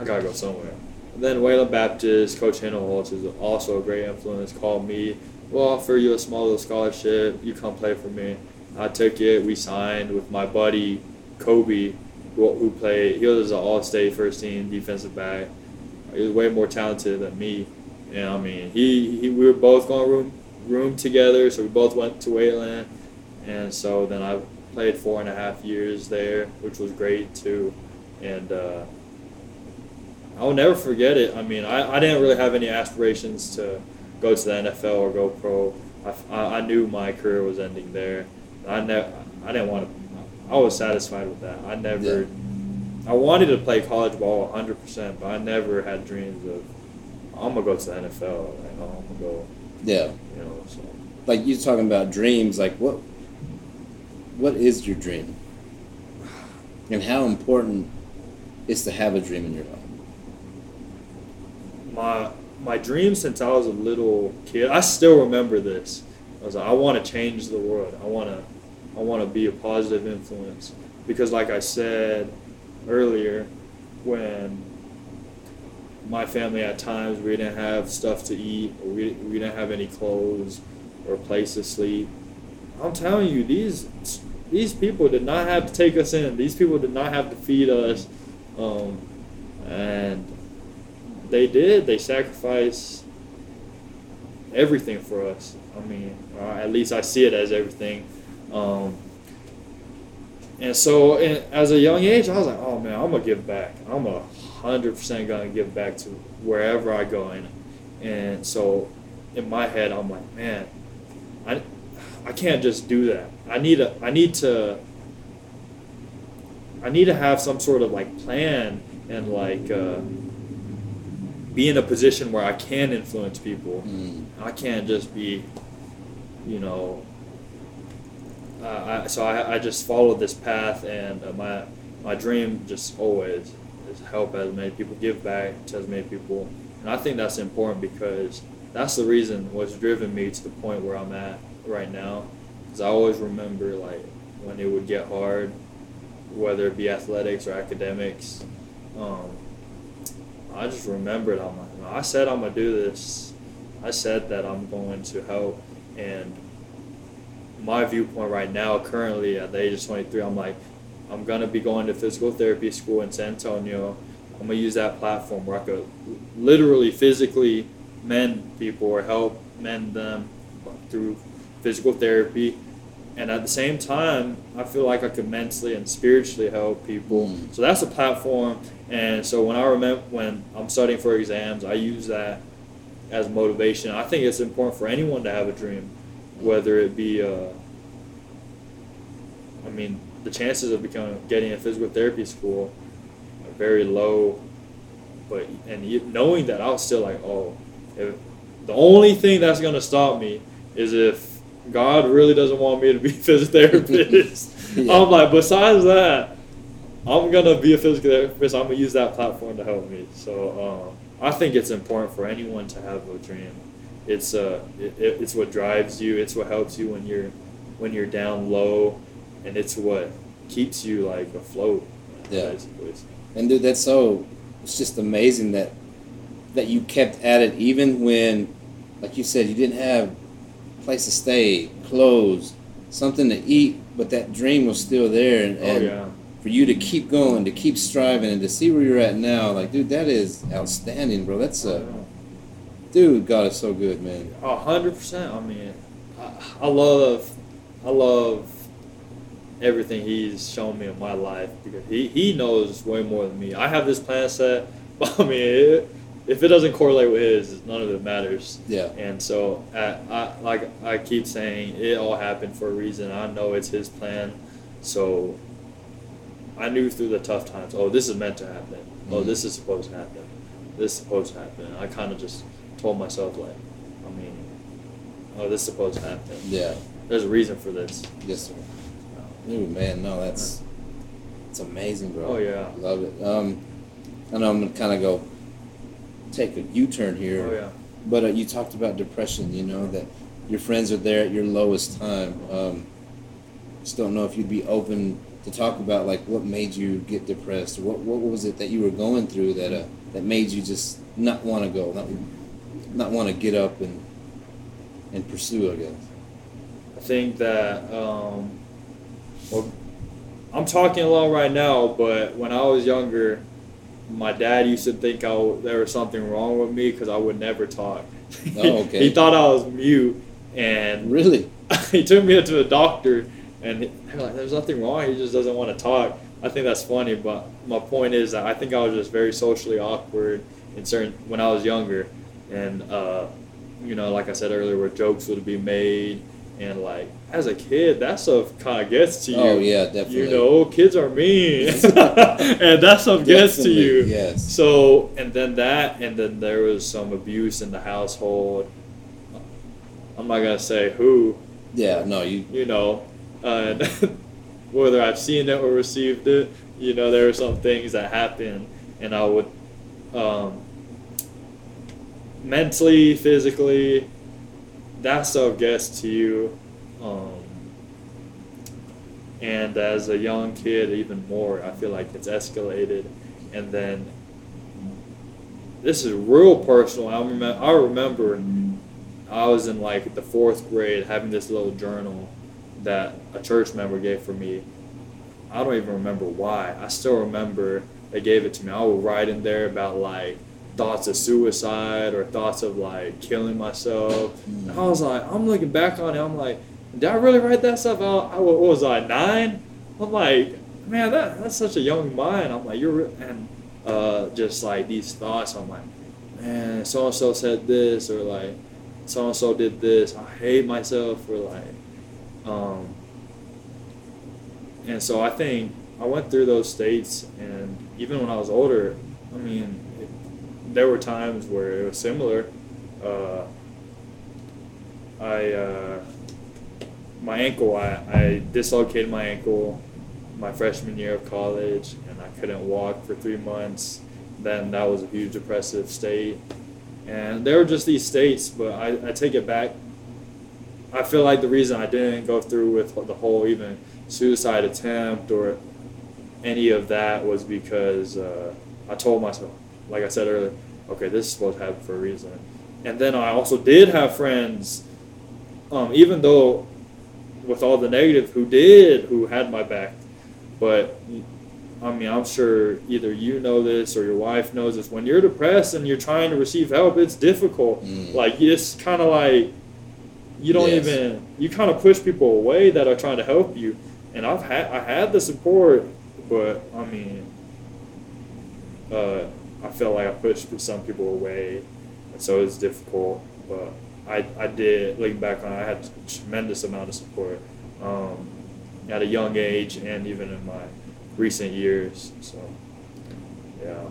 I gotta go somewhere. And then Wayland Baptist, Coach Holtz is also a great influence. Called me, we'll offer you a small little scholarship. You come play for me. I took it. We signed with my buddy Kobe, who, who played. He was an All-State first team defensive back. He was way more talented than me. And I mean, he, he we were both going room room together, so we both went to Wayland. And so then I played four and a half years there, which was great too. And uh, I'll never forget it. I mean, I, I didn't really have any aspirations to go to the NFL or go pro. I, I, I knew my career was ending there. I never, I didn't want to. I was satisfied with that. I never. I wanted to play college ball 100%, but I never had dreams of I'm gonna go to the NFL. Like, oh, I'm gonna go. Yeah. You know, so Like you talking about dreams, like what what is your dream? And how important is to have a dream in your life? my my dream since I was a little kid. I still remember this. I was like, I want to change the world. I want to, I want to be a positive influence because, like I said earlier, when my family at times we didn't have stuff to eat or we, we didn't have any clothes or a place to sleep. I'm telling you, these these people did not have to take us in. These people did not have to feed us, um, and they did. They sacrificed everything for us. I mean, or at least I see it as everything. Um, and so, and as a young age, I was like, "Oh man, I'm gonna give back. I'm a hundred percent gonna give back to wherever I go." And and so, in my head, I'm like, "Man, I I can't just do that. I need a I need to I need to have some sort of like plan and like." Uh, be in a position where I can influence people. Mm. I can't just be, you know. Uh, I, so I, I just followed this path, and uh, my my dream just always is help as many people, give back to as many people, and I think that's important because that's the reason what's driven me to the point where I'm at right now. Because I always remember like when it would get hard, whether it be athletics or academics. Um, I just remembered I'm like, I said I'm gonna do this. I said that I'm going to help, and my viewpoint right now, currently at the age of 23, I'm like, I'm gonna be going to physical therapy school in San Antonio. I'm gonna use that platform where I could literally physically mend people or help mend them through physical therapy. And at the same time, I feel like I could mentally and spiritually help people. Mm. So that's a platform. And so when I remember when I'm studying for exams, I use that as motivation. I think it's important for anyone to have a dream, whether it be, uh, I mean, the chances of becoming getting a physical therapy school are very low. But and knowing that, I was still like, oh, if, the only thing that's gonna stop me is if God really doesn't want me to be a physical therapist. Yeah. I'm like, besides that, I'm gonna be a physical therapist. I'm gonna use that platform to help me. So um, I think it's important for anyone to have a dream. It's uh, it, it- it's what drives you. It's what helps you when you're when you're down low, and it's what keeps you like afloat. Yeah. Basically. And dude, that's so. It's just amazing that that you kept at it even when, like you said, you didn't have place to stay, clothes, something to eat, but that dream was still there. And, Oh and yeah. for you to keep going, to keep striving, and to see where you're at now, like, dude, that is outstanding, bro. That's a dude. God is so good, man. A hundred percent. I mean, I, I love, I love everything he's shown me in my life because he, he knows way more than me. I have this plan set, but I mean, it, if it doesn't correlate with his, none of it matters. Yeah. And so, I, I like I keep saying, it all happened for a reason. I know it's his plan, so I knew through the tough times. Oh, this is meant to happen. Oh, Mhm. this is supposed to happen. This is supposed to happen. I kind of just told myself like, I mean, oh, this is supposed to happen. Yeah. There's a reason for this. Yes, sir. Dude, man, no, that's it's amazing, bro. Oh yeah. Love it. Um, I know I'm gonna kind of go take a U-turn here. Oh yeah. But uh, you talked about depression. You know that your friends are there at your lowest time. Um, just don't know if you'd be open to talk about like what made you get depressed, or what what was it that you were going through that uh, that made you just not want to go, not not want to get up and and pursue. I guess. I think that um, well, I'm talking a lot right now, but when I was younger, my dad used to think I w- there was something wrong with me because I would never talk. Oh, okay. he thought I was mute, and Really? he took me to the doctor, and they're like, "There's nothing wrong. He just doesn't want to talk." I think that's funny, but my point is that I think I was just very socially awkward in certain when I was younger, and uh, you know, like I said earlier, where jokes would be made, and like as a kid, that stuff kind of gets to you. Oh yeah, definitely. You know, kids are mean, and that stuff gets to you. Yes. So, and then that, and then there was some abuse in the household. I'm not gonna say who, Yeah. No, you. you know, uh, whether I've seen it or received it. You know, there were some things that happened, and I would, um, mentally, physically, that stuff gets to you. Um, and as a young kid, even more, I feel like it's escalated. And then this is real personal. I remember, I remember I was in like the fourth grade having this little journal that a church member gave for me. I don't even remember why. I still remember they gave it to me. I would write in there about like thoughts of suicide or thoughts of like killing myself. I was like, I'm looking back on it. I'm like, did I really write that stuff out? I, what was I nine? I'm like, man, that that's such a young mind. I'm like, you're re-" and uh, just like these thoughts. I'm like, man, so and so said this or like so and so did this. I hate myself for like, um, and so I think I went through those states, and even when I was older, I mean, there were times where it was similar. Uh, I uh, my ankle, I, I dislocated my ankle my freshman year of college, and I couldn't walk for three months. Then that was a huge depressive state, and there were just these states. But I, I take it back. I feel like the reason I didn't go through with the whole even suicide attempt or any of that was because uh, I told myself, like I said earlier, okay, this is supposed to happen for a reason. And then I also did have friends, um, even though with all the negative, who did, who had my back. But I mean, I'm sure either you know this or your wife knows this. When you're depressed and you're trying to receive help, it's difficult. Mm. Like it's kind of like you don't Yes. even you kind of push people away that are trying to help you. And I've had I had the support, but I mean, uh, I felt like I pushed some people away, and so it was difficult. But I I did looking back on, it, I had a tremendous amount of support um, at a young age and even in my recent years. So yeah.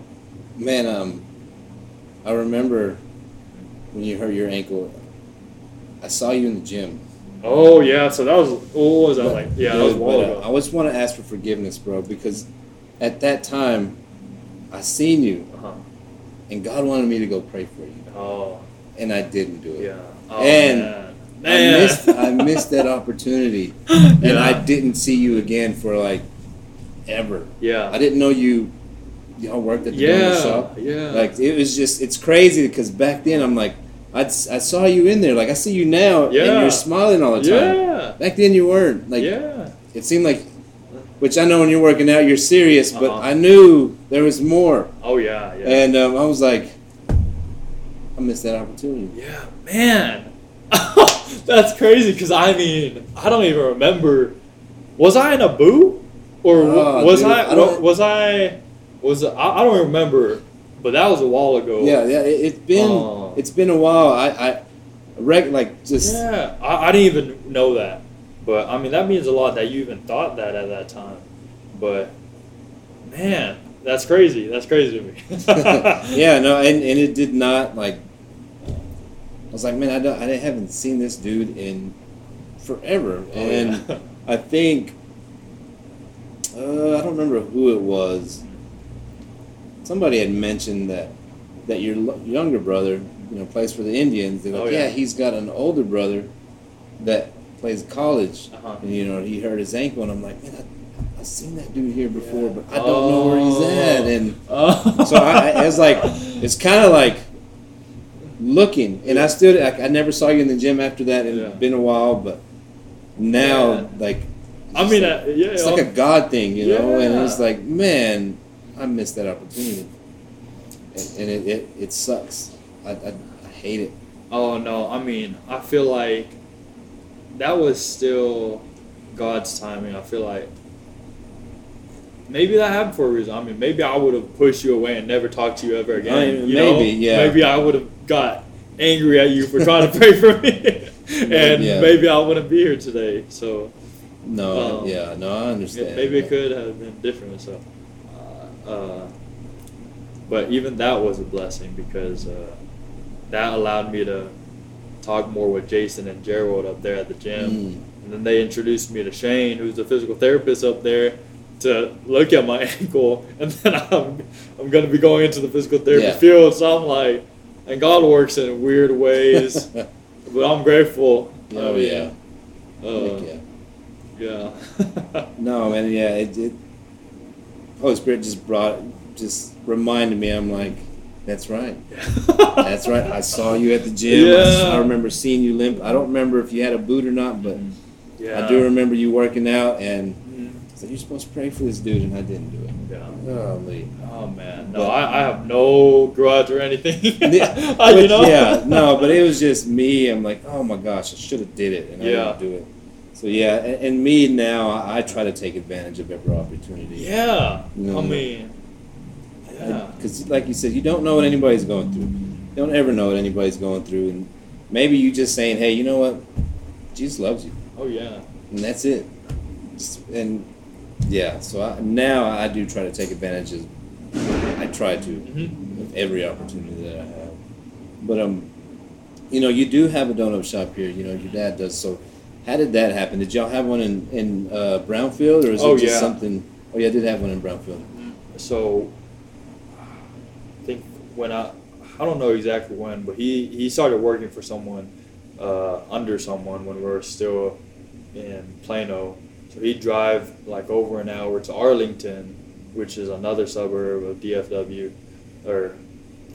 Man, um, I remember when you hurt your ankle. I saw you in the gym. Oh yeah, so that was what was that like? Yeah, that was a while but, uh, ago. I just want to ask for forgiveness, bro, because at that time, I seen you, Uh-huh. and God wanted me to go pray for you, Oh and I didn't do it. yeah. Oh, And man. I missed, I missed that opportunity, and Yeah. I didn't see you again for like ever. yeah. I didn't know you. Y'all worked at the yeah. donut shop. Yeah. Like it was just, it's crazy because back then I'm like, I'd, I saw you in there. Like I see you now, and you're smiling all the time. yeah. Back then you weren't. Like yeah. it seemed like, which I know when you're working out, you're serious, but Uh-huh. I knew there was more, Oh yeah. Yeah. and um, I was like, I missed that opportunity. Yeah, man. That's crazy because I mean, I don't even remember. Was I in a boo? Or Oh, was dude, I, I don't- was I was I, I don't remember, but that was a while ago. Yeah, yeah. It, it's been Oh. it's been a while. I I rec like just Yeah, I, I didn't even know that. But I mean that means a lot that you even thought that at that time. But man, that's crazy. That's crazy to me. yeah, no, and, and it did not like. I was like, man, I don't, I haven't seen this dude in forever, Oh, and yeah. I think uh, I don't remember who it was. Somebody had mentioned that that your younger brother, you know, plays for the Indians. They're like, Oh, yeah. yeah. he's got an older brother that plays college, Uh-huh. and you know, he hurt his ankle, and I'm like, man, I, I've seen that dude here before, Yeah. but I don't know where he's at, Oh. and Oh. so I, I it's like it's kind of like looking, and I still I, I never saw you in the gym after that. It's Yeah. been a while, but now Yeah. like I mean, it's uh, yeah, it's like a God thing, you know, and it's like man, I missed that opportunity, and, and it, it it sucks. I, I, I hate it. Oh no, I mean, I feel like that was still God's timing. I feel like maybe that happened for a reason. I mean, maybe I would have pushed you away and never talked to you ever again. I- you know? maybe, yeah. Maybe I would have got angry at you for trying to pray for me, and Yeah. maybe I wouldn't be here today. So No, Um, yeah, no, I understand. maybe it could have been different. So, uh, uh, but even that was a blessing because uh, that allowed me to talk more with Jason and Gerald up there at the gym, Mm. and then they introduced me to Shane, who's the physical therapist up there, to look at my ankle, and then I'm I'm going to be going into the physical therapy Yeah. field. So I'm like, and God works in weird ways, but I'm grateful. Oh mean, yeah, uh, yeah. yeah. No, man, yeah, it, it Holy Spirit just brought, just reminded me. I'm like, that's right, that's right. I saw you at the gym. I Yeah. remember seeing you limp. I don't remember if you had a boot or not, but yeah. I do remember you working out. And. Mm-hmm. I said, you're supposed to pray for this dude, and I didn't do it. Yeah. Golly. Oh man, no, But- I, I have no grudge or anything. Yeah, I- you know? yeah, no, but it was just me. I'm like, oh my gosh, I should have did it, and I Yeah. didn't do it. So yeah, and, and me now, I, I try to take advantage of every opportunity. yeah. No. I mean, yeah, Because, like you said, you don't know what anybody's going through. You don't ever know what anybody's going through, and maybe you just saying, "Hey, you know what? Jesus loves you," oh yeah, and that's it. Just- and yeah, so I, now I do try to take advantage of. I try to hmm of every opportunity that I have. But um, you know, you do have a donut shop here. You know, your dad does. So, how did that happen? Did y'all have one in in uh, Brownfield, or is Oh, it just yeah. something? Oh yeah, I did have one in Brownfield. so when I I don't know exactly when, but he he started working for someone uh, under someone when we were still in Plano. So he'd drive like over an hour to Arlington, which is another suburb of DFW or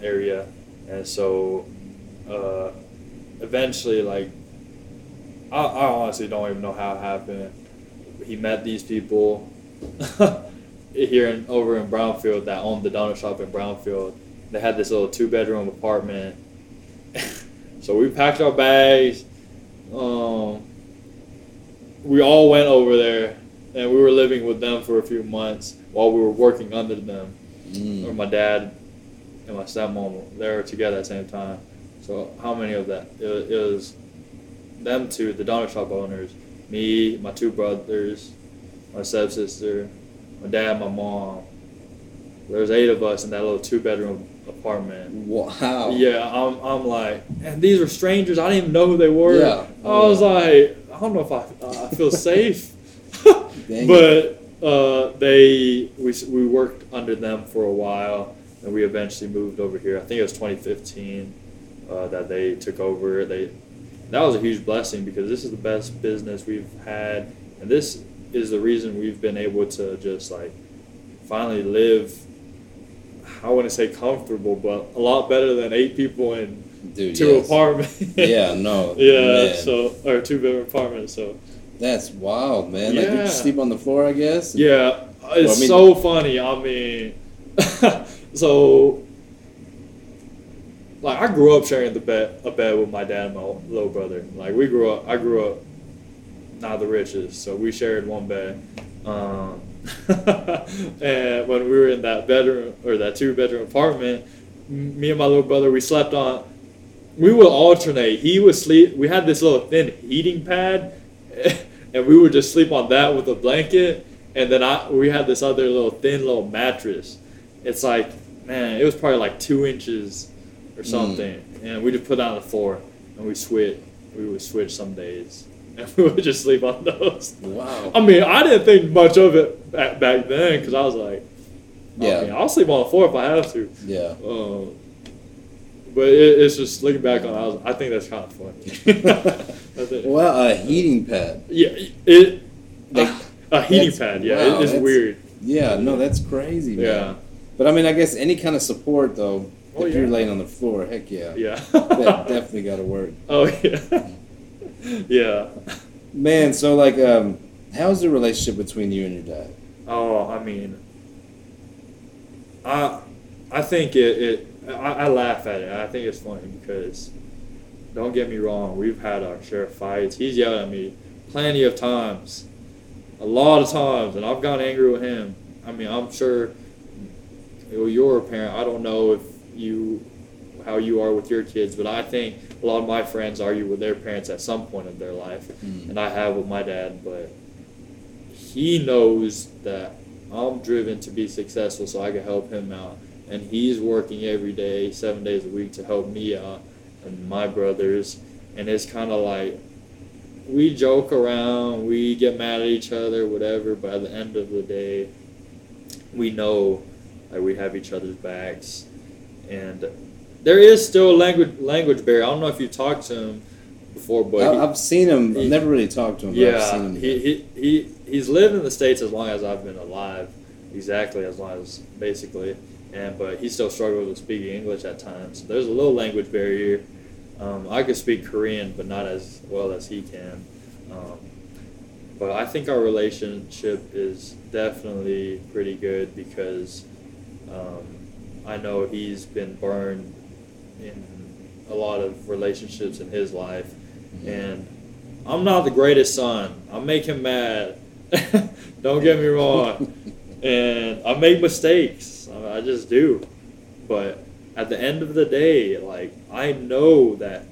area. And so uh, eventually, like, I, I honestly don't even know how it happened. He met these people here in, over in Brownfield that owned the donut shop in Brownfield. They had this little two bedroom apartment. so we packed our bags. Um, we all went over there and we were living with them for a few months while we were working under them. Mm. Or my dad and my stepmom, they were together at the same time. So how many of that? It, was- it was them two, the donut shop owners, me, my two brothers, my stepsister, my dad, my mom. There was eight of us in that little two bedroom apartment. Wow. Yeah, I'm, I'm like, and these are strangers. I didn't even know who they were. Yeah. I was like, I don't know if I, uh, I feel safe. But uh, they, we, we worked under them for a while, and we eventually moved over here. I think it was 2015 uh, that they took over. They, that was a huge blessing because this is the best business we've had, and this is the reason we've been able to just like finally live. I wouldn't say comfortable, but a lot better than eight people in Dude, two yes. apartments. Yeah, no. yeah, man. so or two bedroom apartments. So That's wild, man. Like you sleep on the floor, I guess. yeah, it's I mean- so funny. I mean, so like I grew up sharing the bed a bed with my dad and my little brother. Like we grew up, I grew up not the richest, so we shared one bed. Um, and when we were in that bedroom or that two bedroom apartment, me and my little brother we slept on. We would alternate. He would sleep. We had this little thin heating pad, and we would just sleep on that with a blanket. And then I we had this other little thin little mattress. It's like man, it was probably like two inches or hmm. something, and we just put it on the floor and we switch. We would switch some days, and we would just sleep on those. Wow. I mean, I didn't think much of it back, back then because I was like, Yeah. I'll sleep on the floor if I have to. Yeah. Um, but it, it's just looking back on, I, was, I think that's kind of funny. Well, a heating pad. Yeah, it Like, a heating pad. Yeah, wow, it, it's weird. Yeah, no, that's crazy, man. Yeah, But I mean, I guess any kind of support, though, Oh, if you're laying on the floor, heck yeah. yeah. that definitely got to work. oh yeah, yeah. Man, so like, um, how's the relationship between you and your dad? Oh, I mean, I I think it, it I, I laugh at it. I think it's funny because don't get me wrong, we've had our share of fights. He's yelled at me plenty of times, a lot of times, and I've gotten angry with him. I mean, I'm sure well, you're a parent. I don't know if you how you are with your kids, but I think a lot of my friends argue with their parents at some point of their life, Mm. and I have with my dad. But he knows that I'm driven to be successful, so I can help him out, and he's working every day, seven days a week, to help me out and my brothers. And it's kind of like we joke around, we get mad at each other, whatever. But at the end of the day, we know that we have each other's backs, and there is still a language language barrier. I don't know if you talked to him before, but I, I've seen him. he- I've never really talked to him. yeah, seen him. he, he, he, he's lived in the States as long as I've been alive, exactly as long as, basically. And But he still struggles with speaking English at times. There's a little language barrier. Um, I could speak Korean, but not as well as he can. Um, but I think our relationship is definitely pretty good because um, I know he's been burned in a lot of relationships in his life. And I'm not the greatest son. I make him mad. Don't get me wrong. and I make mistakes. I I just do. But at the end of the day, like I know that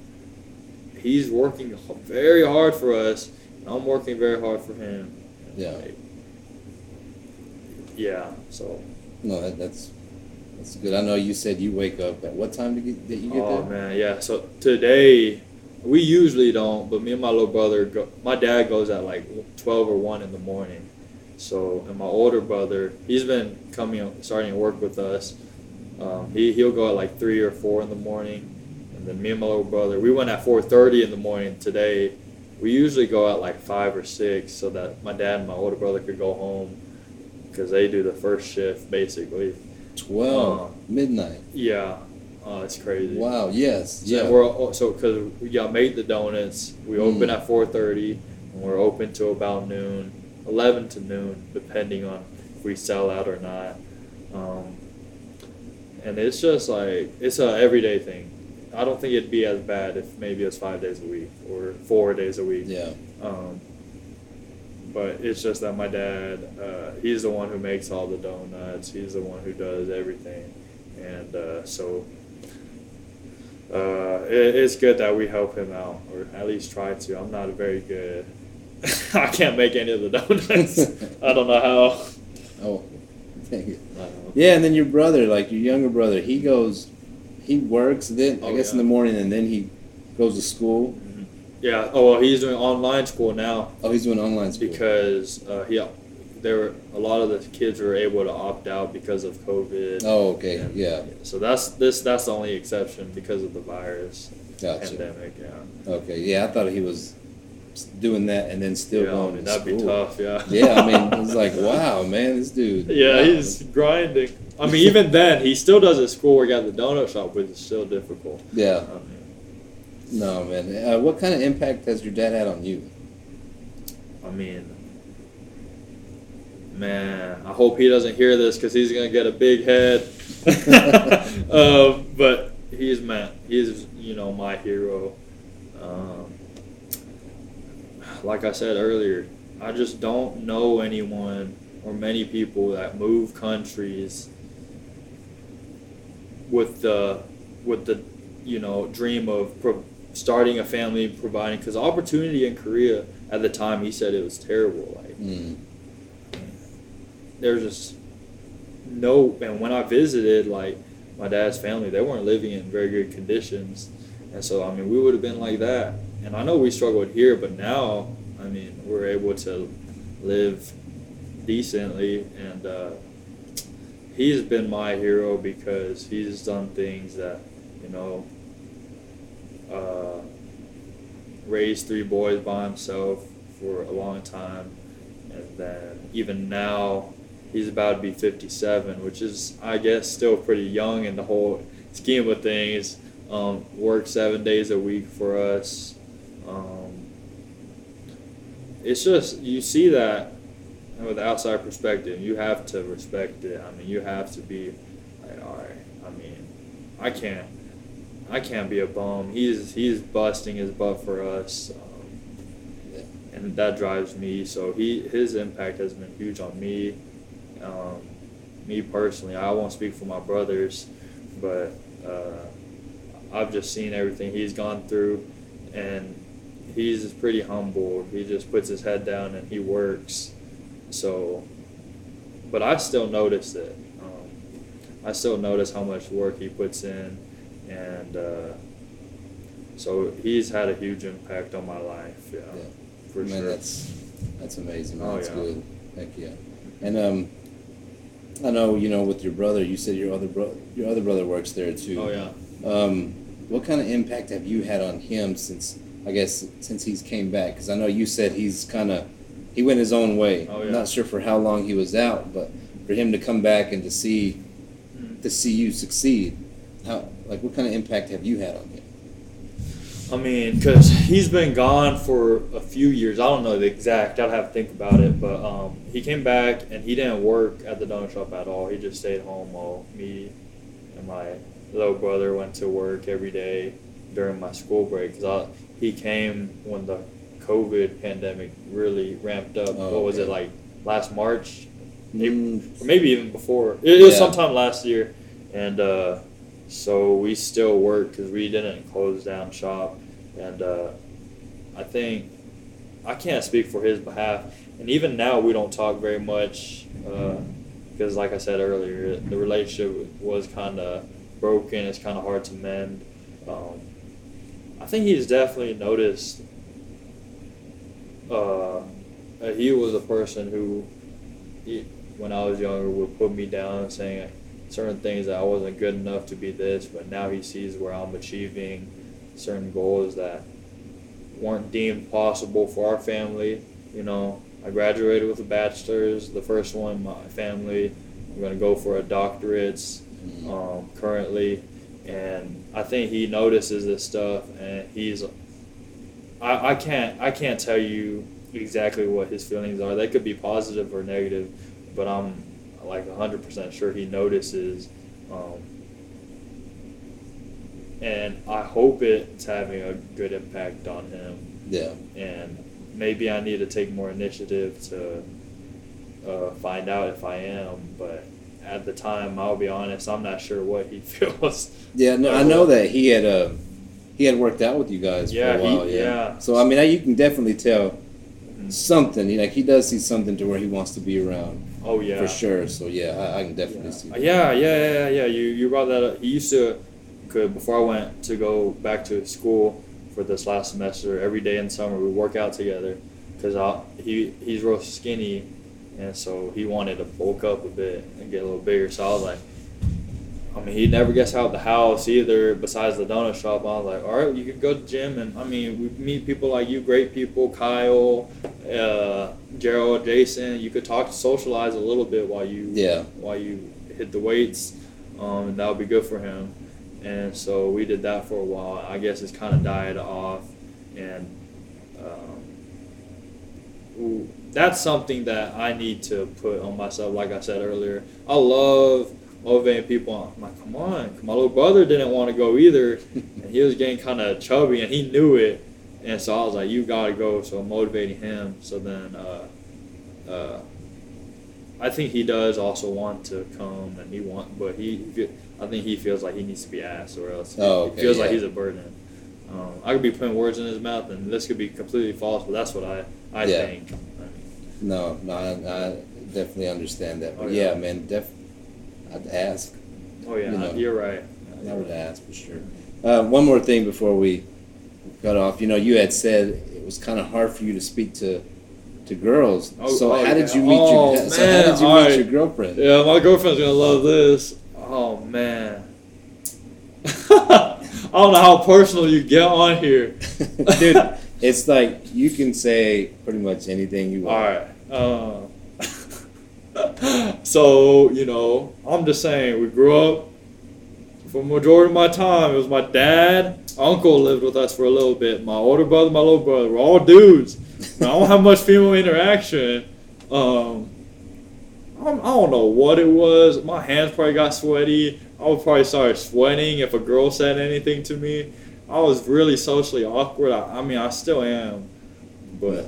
he's working very hard for us, and I'm working very hard for him. Yeah. like, yeah. So. No, that, that's that's good. I know you said you wake up at what time did you, did you get Oh there? man, yeah. So today, we usually don't, but me and my little brother go. My dad goes at like twelve or one in the morning. So, and my older brother, he's been coming, starting to work with us. Um, he he'll go at like three or four in the morning, and then me and my little brother, we went at four thirty in the morning today, we usually go out like five or six so that my dad and my older brother could go home because they do the first shift basically. Twelve Uh, midnight. Yeah, uh, it's crazy. Wow. Yes. So Yeah. we're so because we got made the donuts. We open Mm. at four thirty, and we're open till about noon, eleven to noon, depending on if we sell out or not. Um, and it's just like it's a everyday thing. I don't think it'd be as bad if maybe it's five days a week or four days a week. Yeah. Um, but it's just that my dad, uh, he's the one who makes all the donuts. He's the one who does everything, and uh, so uh, it, it's good that we help him out, or at least try to. I'm not very good. I can't make any of the donuts. I don't know how. Oh. I don't know. Yeah, and then your brother, like your younger brother, he goes, he works then I Oh, guess in the morning, and then he goes to school. Yeah. Oh well, he's doing online school now. Oh, he's doing online school. because uh, yeah, there were a lot of the kids were able to opt out because of COVID. oh, okay. And, Yeah. So that's this that's the only exception because of the virus Gotcha. pandemic. Yeah. Okay. Yeah, I thought he was doing that and then still yeah, I going mean, to that'd be tough. Yeah. Yeah, I mean, it's like, wow, man, this dude. Yeah, wow. he's grinding. I mean, even then, he still does his schoolwork at the donut shop, which is still difficult. Yeah. I mean, No, man. Uh, what kind of impact has your dad had on you? I mean, man, I hope he doesn't hear this because he's gonna get a big head. um, but he's man, he's you know my hero. Um, like I said earlier, I just don't know anyone or many people that move countries with the with the you know dream of pro- starting a family, providing because opportunity in Korea at the time he said it was terrible. Like Mm. there's just no and when I visited like my dad's family they weren't living in very good conditions and so I mean we would have been like that and I know we struggled here but now I mean we're able to live decently and uh, he's been my hero because he's done things that you know uh, raised three boys by himself for a long time. And then even now he's about to be 57 which is i guess still pretty young in the whole scheme of things. Um, work seven days a week for us. Um, it's just you see that with outside perspective. You have to respect it. I mean you have to be like all right i mean i can't i can't be a bum he's he's busting his butt for us um, and that drives me. So he his impact has been huge on me. Um, me personally, I won't speak for my brothers, but uh, I've just seen everything he's gone through, and he's pretty humble. He just puts his head down and he works. So, but I still notice it. Um, I still notice how much work he puts in, and uh, so he's had a huge impact on my life. Yeah, Yeah. for man, sure. that's that's amazing. Man. Oh, that's yeah. good. Heck yeah. And um, I know you know with your brother. You said your other bro- your other brother works there too. Oh yeah. Um, what kind of impact have you had on him since I guess since he's came back? Because I know you said he's kind of he went his own way. Oh, yeah. not sure for how long he was out, but for him to come back and to see Mm. to see you succeed, how like what kind of impact have you had on him? I mean, because he's been gone for a few years. I don't know the exact. I'd have to think about it. But um, he came back and he didn't work at the donut shop at all. He just stayed home while me and my little brother went to work every day during my school break. Cause he came when the COVID pandemic really ramped up. Oh, what was it like last March? Mm, maybe even before. It, it was Yeah. sometime last year, and uh, so we still work because we didn't close down shop, and uh, I think I can't speak for his behalf, and even now we don't talk very much because, like I said earlier, the relationship was kind of broken. It's kind of hard to mend. Um, I think he's definitely noticed. Uh, he was a person who he, when I was younger, would put me down, saying certain things that I wasn't good enough to be this. But now he sees where I'm achieving certain goals that weren't deemed possible for our family. You know, I graduated with a bachelor's, the first one in my family. I'm gonna go for a doctorate um, currently, and I think he notices this stuff, and he's. I, I can't I can't tell you exactly what his feelings are. They could be positive or negative, but I'm like 100% sure he notices. Um, and I hope it's having a good impact on him. Yeah. And maybe I need to take more initiative to uh, find out if I am. But at the time, I'll be honest, I'm not sure what he feels. Yeah, no, I know that he had uh, he had worked out with you guys Yeah, for a he- while. yeah. yeah. So I mean, I- you can definitely tell Mhm. something. Like he does see something to where he wants to be around Oh yeah, for sure. So yeah, I, I can definitely Yeah. see. That. yeah, yeah, yeah, yeah. You you brought that up. He used to, could before I went to go back to school for this last semester. Every day in summer we work out together, cause I, he he's real skinny, and so he wanted to bulk up a bit and get a little bigger. So I was like, I mean, he never gets out of the house either. Besides the donut shop, I was like, all right, you could go to the gym, and I mean, we meet people like you, great people, Kyle, uh, Gerald, Jason. You could talk, socialize a little bit while you Yeah. while you hit the weights, um, and that would be good for him. And so we did that for a while. I guess it's kind of died off, and um, that's something that I need to put on myself. Like I said earlier, I love motivating people. I'm like, come on, my little brother didn't want to go either, and he was getting kind of chubby, and he knew it. And so I was like, you gotta go. So I'm motivating him. So then. Uh, uh, I think he does also want to come, and he want, but he, I think he feels like he needs to be asked, or else Oh, he okay, feels like he's a burden. Um, I could be putting words in his mouth, and this could be completely false, but that's what I, I Yeah. think. No, no, I, I definitely understand that. But Oh, yeah. yeah. man, def. I'd ask. Oh yeah, You know. you're right. I would ask for sure. Uh, one more thing before we cut off. You know, you had said it was kind of hard for you to speak to to girls. Oh, so oh, how did you meet Oh, your so how did you all meet right. your girlfriend? Yeah, my girlfriend's gonna love this. Oh man. I don't know how personal you get on here. Dude, it's like you can say pretty much anything you want. All right. Uh, so you know, I'm just saying, we grew up. For the majority of my time, it was my dad, uncle lived with us for a little bit. My older brother, my little brother, we're all dudes. I don't have much female interaction. Um, I don't, I don't know what it was. My hands probably got sweaty. I would probably start sweating if a girl said anything to me. I was really socially awkward. I, I mean, I still am, but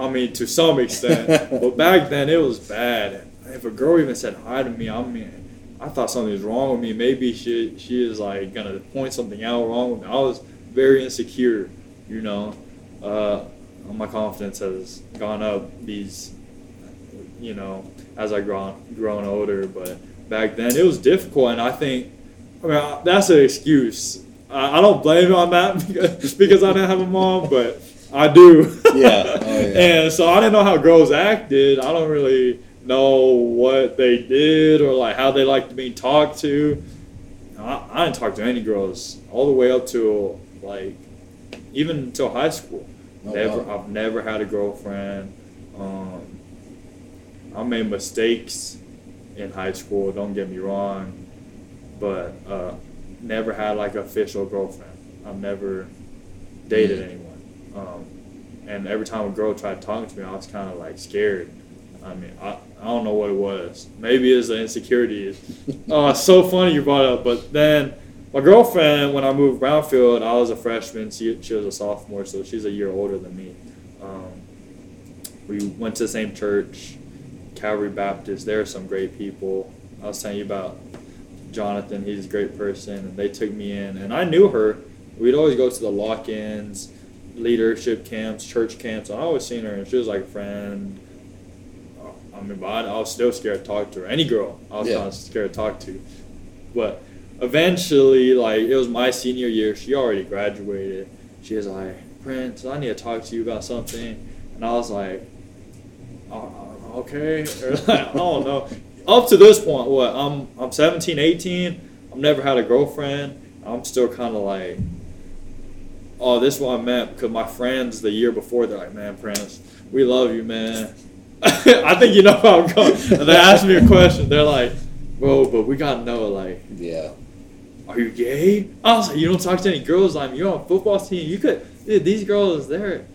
I mean, to some extent. but back then, it was bad. If a girl even said hi to me, I mean, I thought something was wrong with me. Maybe she she is like gonna point something out wrong with me. I was very insecure, you know. Uh, my confidence has gone up these, you know, as I grown grown older. But back then, it was difficult, and I think, I mean, I- that's an excuse. I, I don't blame you on that because, because I didn't have a mom, but I do. Yeah. Oh, yeah. and so I didn't know how girls acted. I don't really know what they did or like how they liked being talked to. I, I didn't talk to any girls all the way up to like even until high school. Oh, never, wow. I've never had a girlfriend. Um, I made mistakes in high school. Don't get me wrong, but uh, never had like a official girlfriend. I've never dated Mm. anyone. Um, and every time a girl tried talking to me, I was kind of like scared. I mean, I, I don't know what it was. Maybe it's the insecurities. oh, it's so funny you brought up. But then my girlfriend, when I moved Brownfield, I was a freshman. She, she was a sophomore, so she's a year older than me. Um, we went to the same church, Calvary Baptist. There are some great people. I was telling you about Jonathan. He's a great person, and they took me in, and I knew her. We'd always go to the lock-ins, leadership camps, church camps. I always seen her, and she was like a friend. I mean, but I, I was still scared to talk to her. Any girl, I was Yeah. scared to talk to. But eventually, like it was my senior year. She already graduated. She was like, Prince, I need to talk to you about something. And I was like, uh, okay, or like, I don't know. Up to this point, what I'm I'm 17, 18. I've never had a girlfriend. I'm still kind of like oh, this is what I meant because my friends the year before they're like, man, Prince, we love you, man. I think you know how I'm going. And they asked me a question. They're like, bro, but we gotta know, like, Yeah. are you gay? I was like, you don't talk to any girls. Like, you're on a football team. You could, dude, these girls, they're,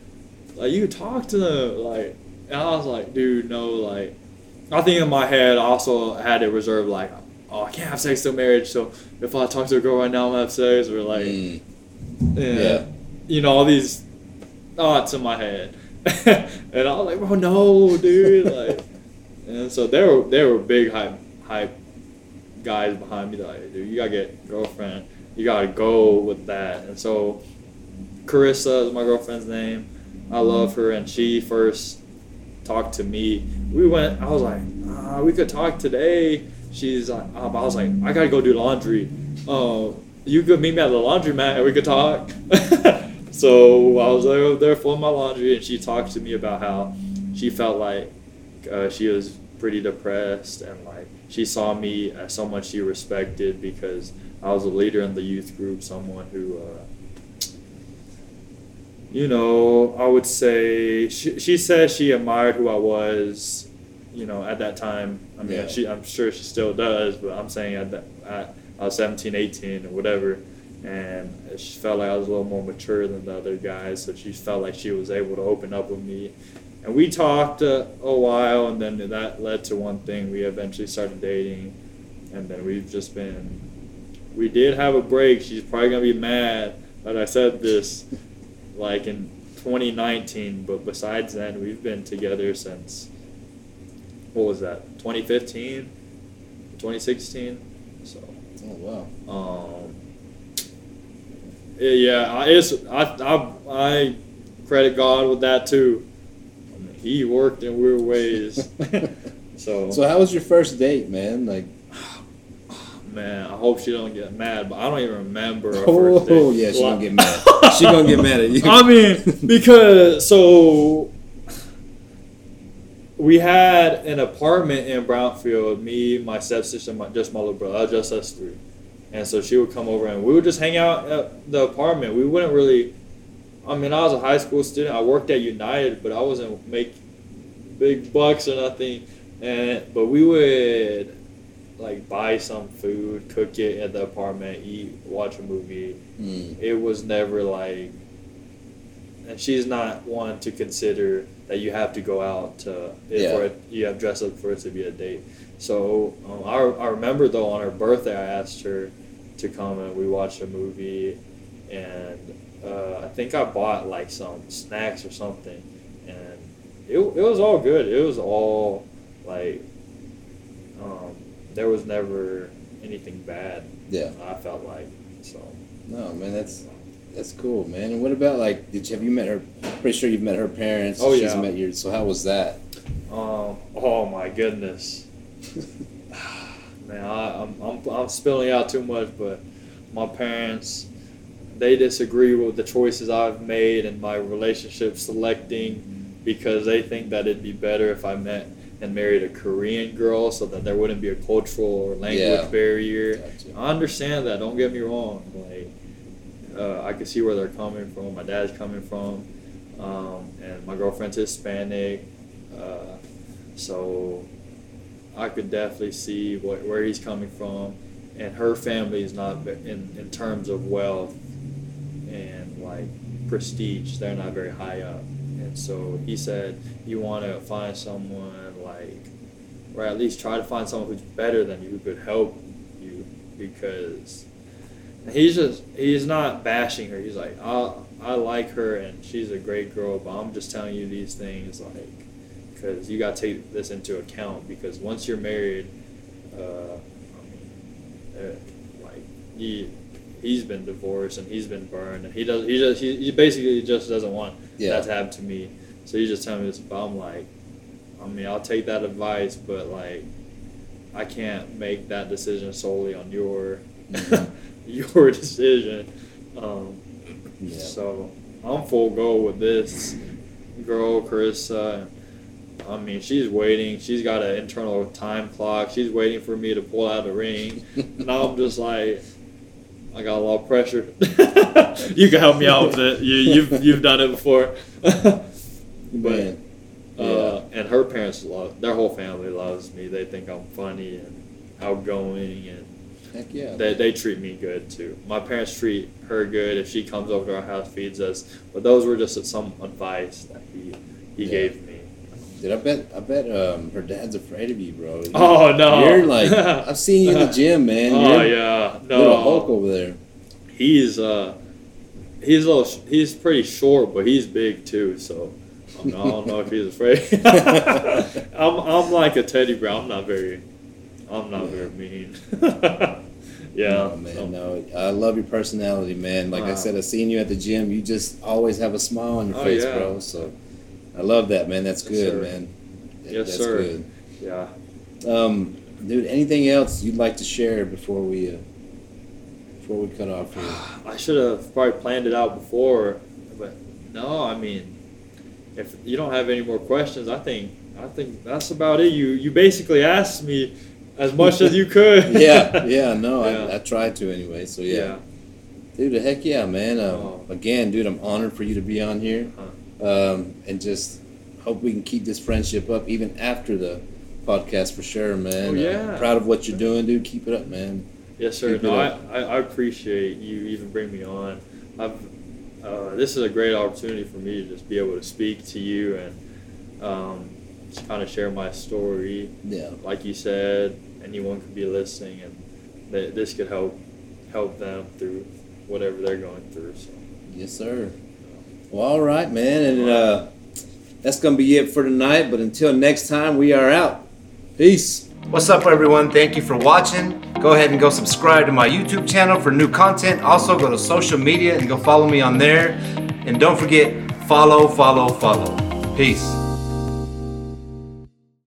like, you could talk to them. Like, and I was like, dude, no, like, I think in my head, I also had it reserved, like, oh, I can't have sex till marriage. So if I talk to a girl right now, I'm gonna have sex. Or, like, Mm. yeah, Yeah. You know, all these thoughts in my head. and I was like, bro, no, dude. Like, and so they were, they were big hype, hype guys behind me. Like, dude, you gotta get a girlfriend. You gotta go with that. And so Carissa is my girlfriend's name. I love her, and she first talked to me. We went. I was like, ah, we could talk today. She's like, um, I was like, I gotta go do laundry. Oh, you could meet me at the laundromat and we could talk. so I was like over there for my laundry, and she talked to me about how she felt like uh, she was pretty depressed and like she saw me as someone she respected because I was a leader in the youth group, someone who. Uh, you know, I would say she, she said she admired who I was, you know, at that time. I mean, Yeah. she, I'm sure she still does, but I'm saying at that, at, I was 17, 18 or whatever, and she felt like I was a little more mature than the other guys, so she felt like she was able to open up with me. And we talked uh, a while, and then that led to one thing. We eventually started dating, and then we've just been. We did have a break. She's probably gonna be mad that I said this, like in 2019. But besides then, we've been together since. What was that? 2015, 2016. So. Oh wow. Um, yeah, yeah, I, it's, I, I, I credit God with that too. He worked in weird ways. so, So how was your first date, man? Like, man, I hope she don't get mad, but I don't even remember oh first date. yeah, she gonna get mad. She gonna get mad at you. I mean, because so we had an apartment in Brownfield. Me, my stepsister, my, just my little brother. Just us three. And so she would come over and we would just hang out at the apartment. We wouldn't really. I mean, I was a high school student. I worked at United, but I wasn't make big bucks or nothing. And but we would like buy some food, cook it at the apartment, eat, watch a movie Mm. it was never like and she's not one to consider that you have to go out to Yeah. for it you have dress up for it to be a date so um, I, I remember though on her birthday i asked her to come and we watched a movie and uh, i think i bought like some snacks or something and it, it was all good it was all like um, there was never anything bad Yeah. i felt like so No, man, that's that's cool, man. And what about like, did you have you met her? Pretty sure you've met her parents. Oh, She's yeah. met your. So how was that? Um, oh my goodness, man, I, I'm, I'm I'm spilling out too much, but my parents, they disagree with the choices I've made and my relationship selecting because they think that it'd be better if I met and married a Korean girl so that there wouldn't be a cultural or language Yeah. barrier. Gotcha. I understand that. Don't get me wrong. Like, uh, I can see where they're coming from. My dad's coming from, um, and my girlfriend's Hispanic, uh, so I could definitely see what, where he's coming from. And her family is not in in terms of wealth and like prestige. They're not very high up. And so he said, you want to find someone like, or at least try to find someone who's better than you, who could help you, because he's just he's not bashing her. He's like, I I like her and she's a great girl, but I'm just telling you these things like, because you got to take this into account because once you're married, uh, uh, like he he's been divorced and he's been burned and he does he just he, he basically just doesn't want Yeah. that to happen to me. So he's just telling me this, but I'm like, I mean, I'll take that advice, but like, I can't make that decision solely on your Mhm. your decision. Um, Yeah. So I'm full go with this girl, Carissa. I mean, she's waiting. She's got an internal time clock. She's waiting for me to pull out the ring. and I'm just like, I got a lot of pressure. you can help me out with it. You, you've you've done it before. Man. Uh, and her parents love their whole family loves me. They think I'm funny and outgoing, and Heck yeah. they, they treat me good too. My parents treat her good if she comes over to our house, feeds us. But those were just some advice that he he Yeah. gave me. Dude, I bet I bet um, her dad's afraid of you, bro. You- Oh no! You're like I've seen you in the gym, man. oh You're yeah, little Hulk over there. He's uh, he's a little, he's pretty short, but he's big too. So. I don't- I don't know if he's afraid. I'm, I'm like a teddy bear. I'm not very, I'm not very mean. yeah, No, man, so- no. I love your personality, man. Like I said, I've seen you at the gym. You just always have a smile on your Oh, face, yeah. bro. So I love that, man. That's good, sir. man. Yes, That's sir. good. yeah. Um, dude, anything else you'd like to share before we uh, before we cut off here? I should have probably planned it out before, but no. I mean, if you don't have any more questions, I think I think that's about it. You you basically asked me as much as you could. yeah, yeah, no, Yeah. I, I tried to anyway. So yeah, yeah. dude, heck yeah, man. Um, Oh. Again, dude, I'm honored for you to be on here, um, and just hope we can keep this friendship up even after the podcast for sure, man. Oh, Uh, yeah. proud of what you're doing, dude. Keep it up, man. Yes, sir. Keep No, I. I, appreciate you even bring me on. I've uh, this is a great opportunity for me to just be able to speak to you and um, just kind of share my story. Yeah, Like you said, anyone could be listening, and th- this could help help them through whatever they're going through. So. yes, sir. Well, all right, man, and uh, that's gonna be it for tonight. But until next time, we are out. Peace. What's up, everyone? Thank you for watching. Go ahead and go subscribe to my YouTube channel for new content. Also, go to social media and go follow me on there. And don't forget, follow, follow, follow. Peace.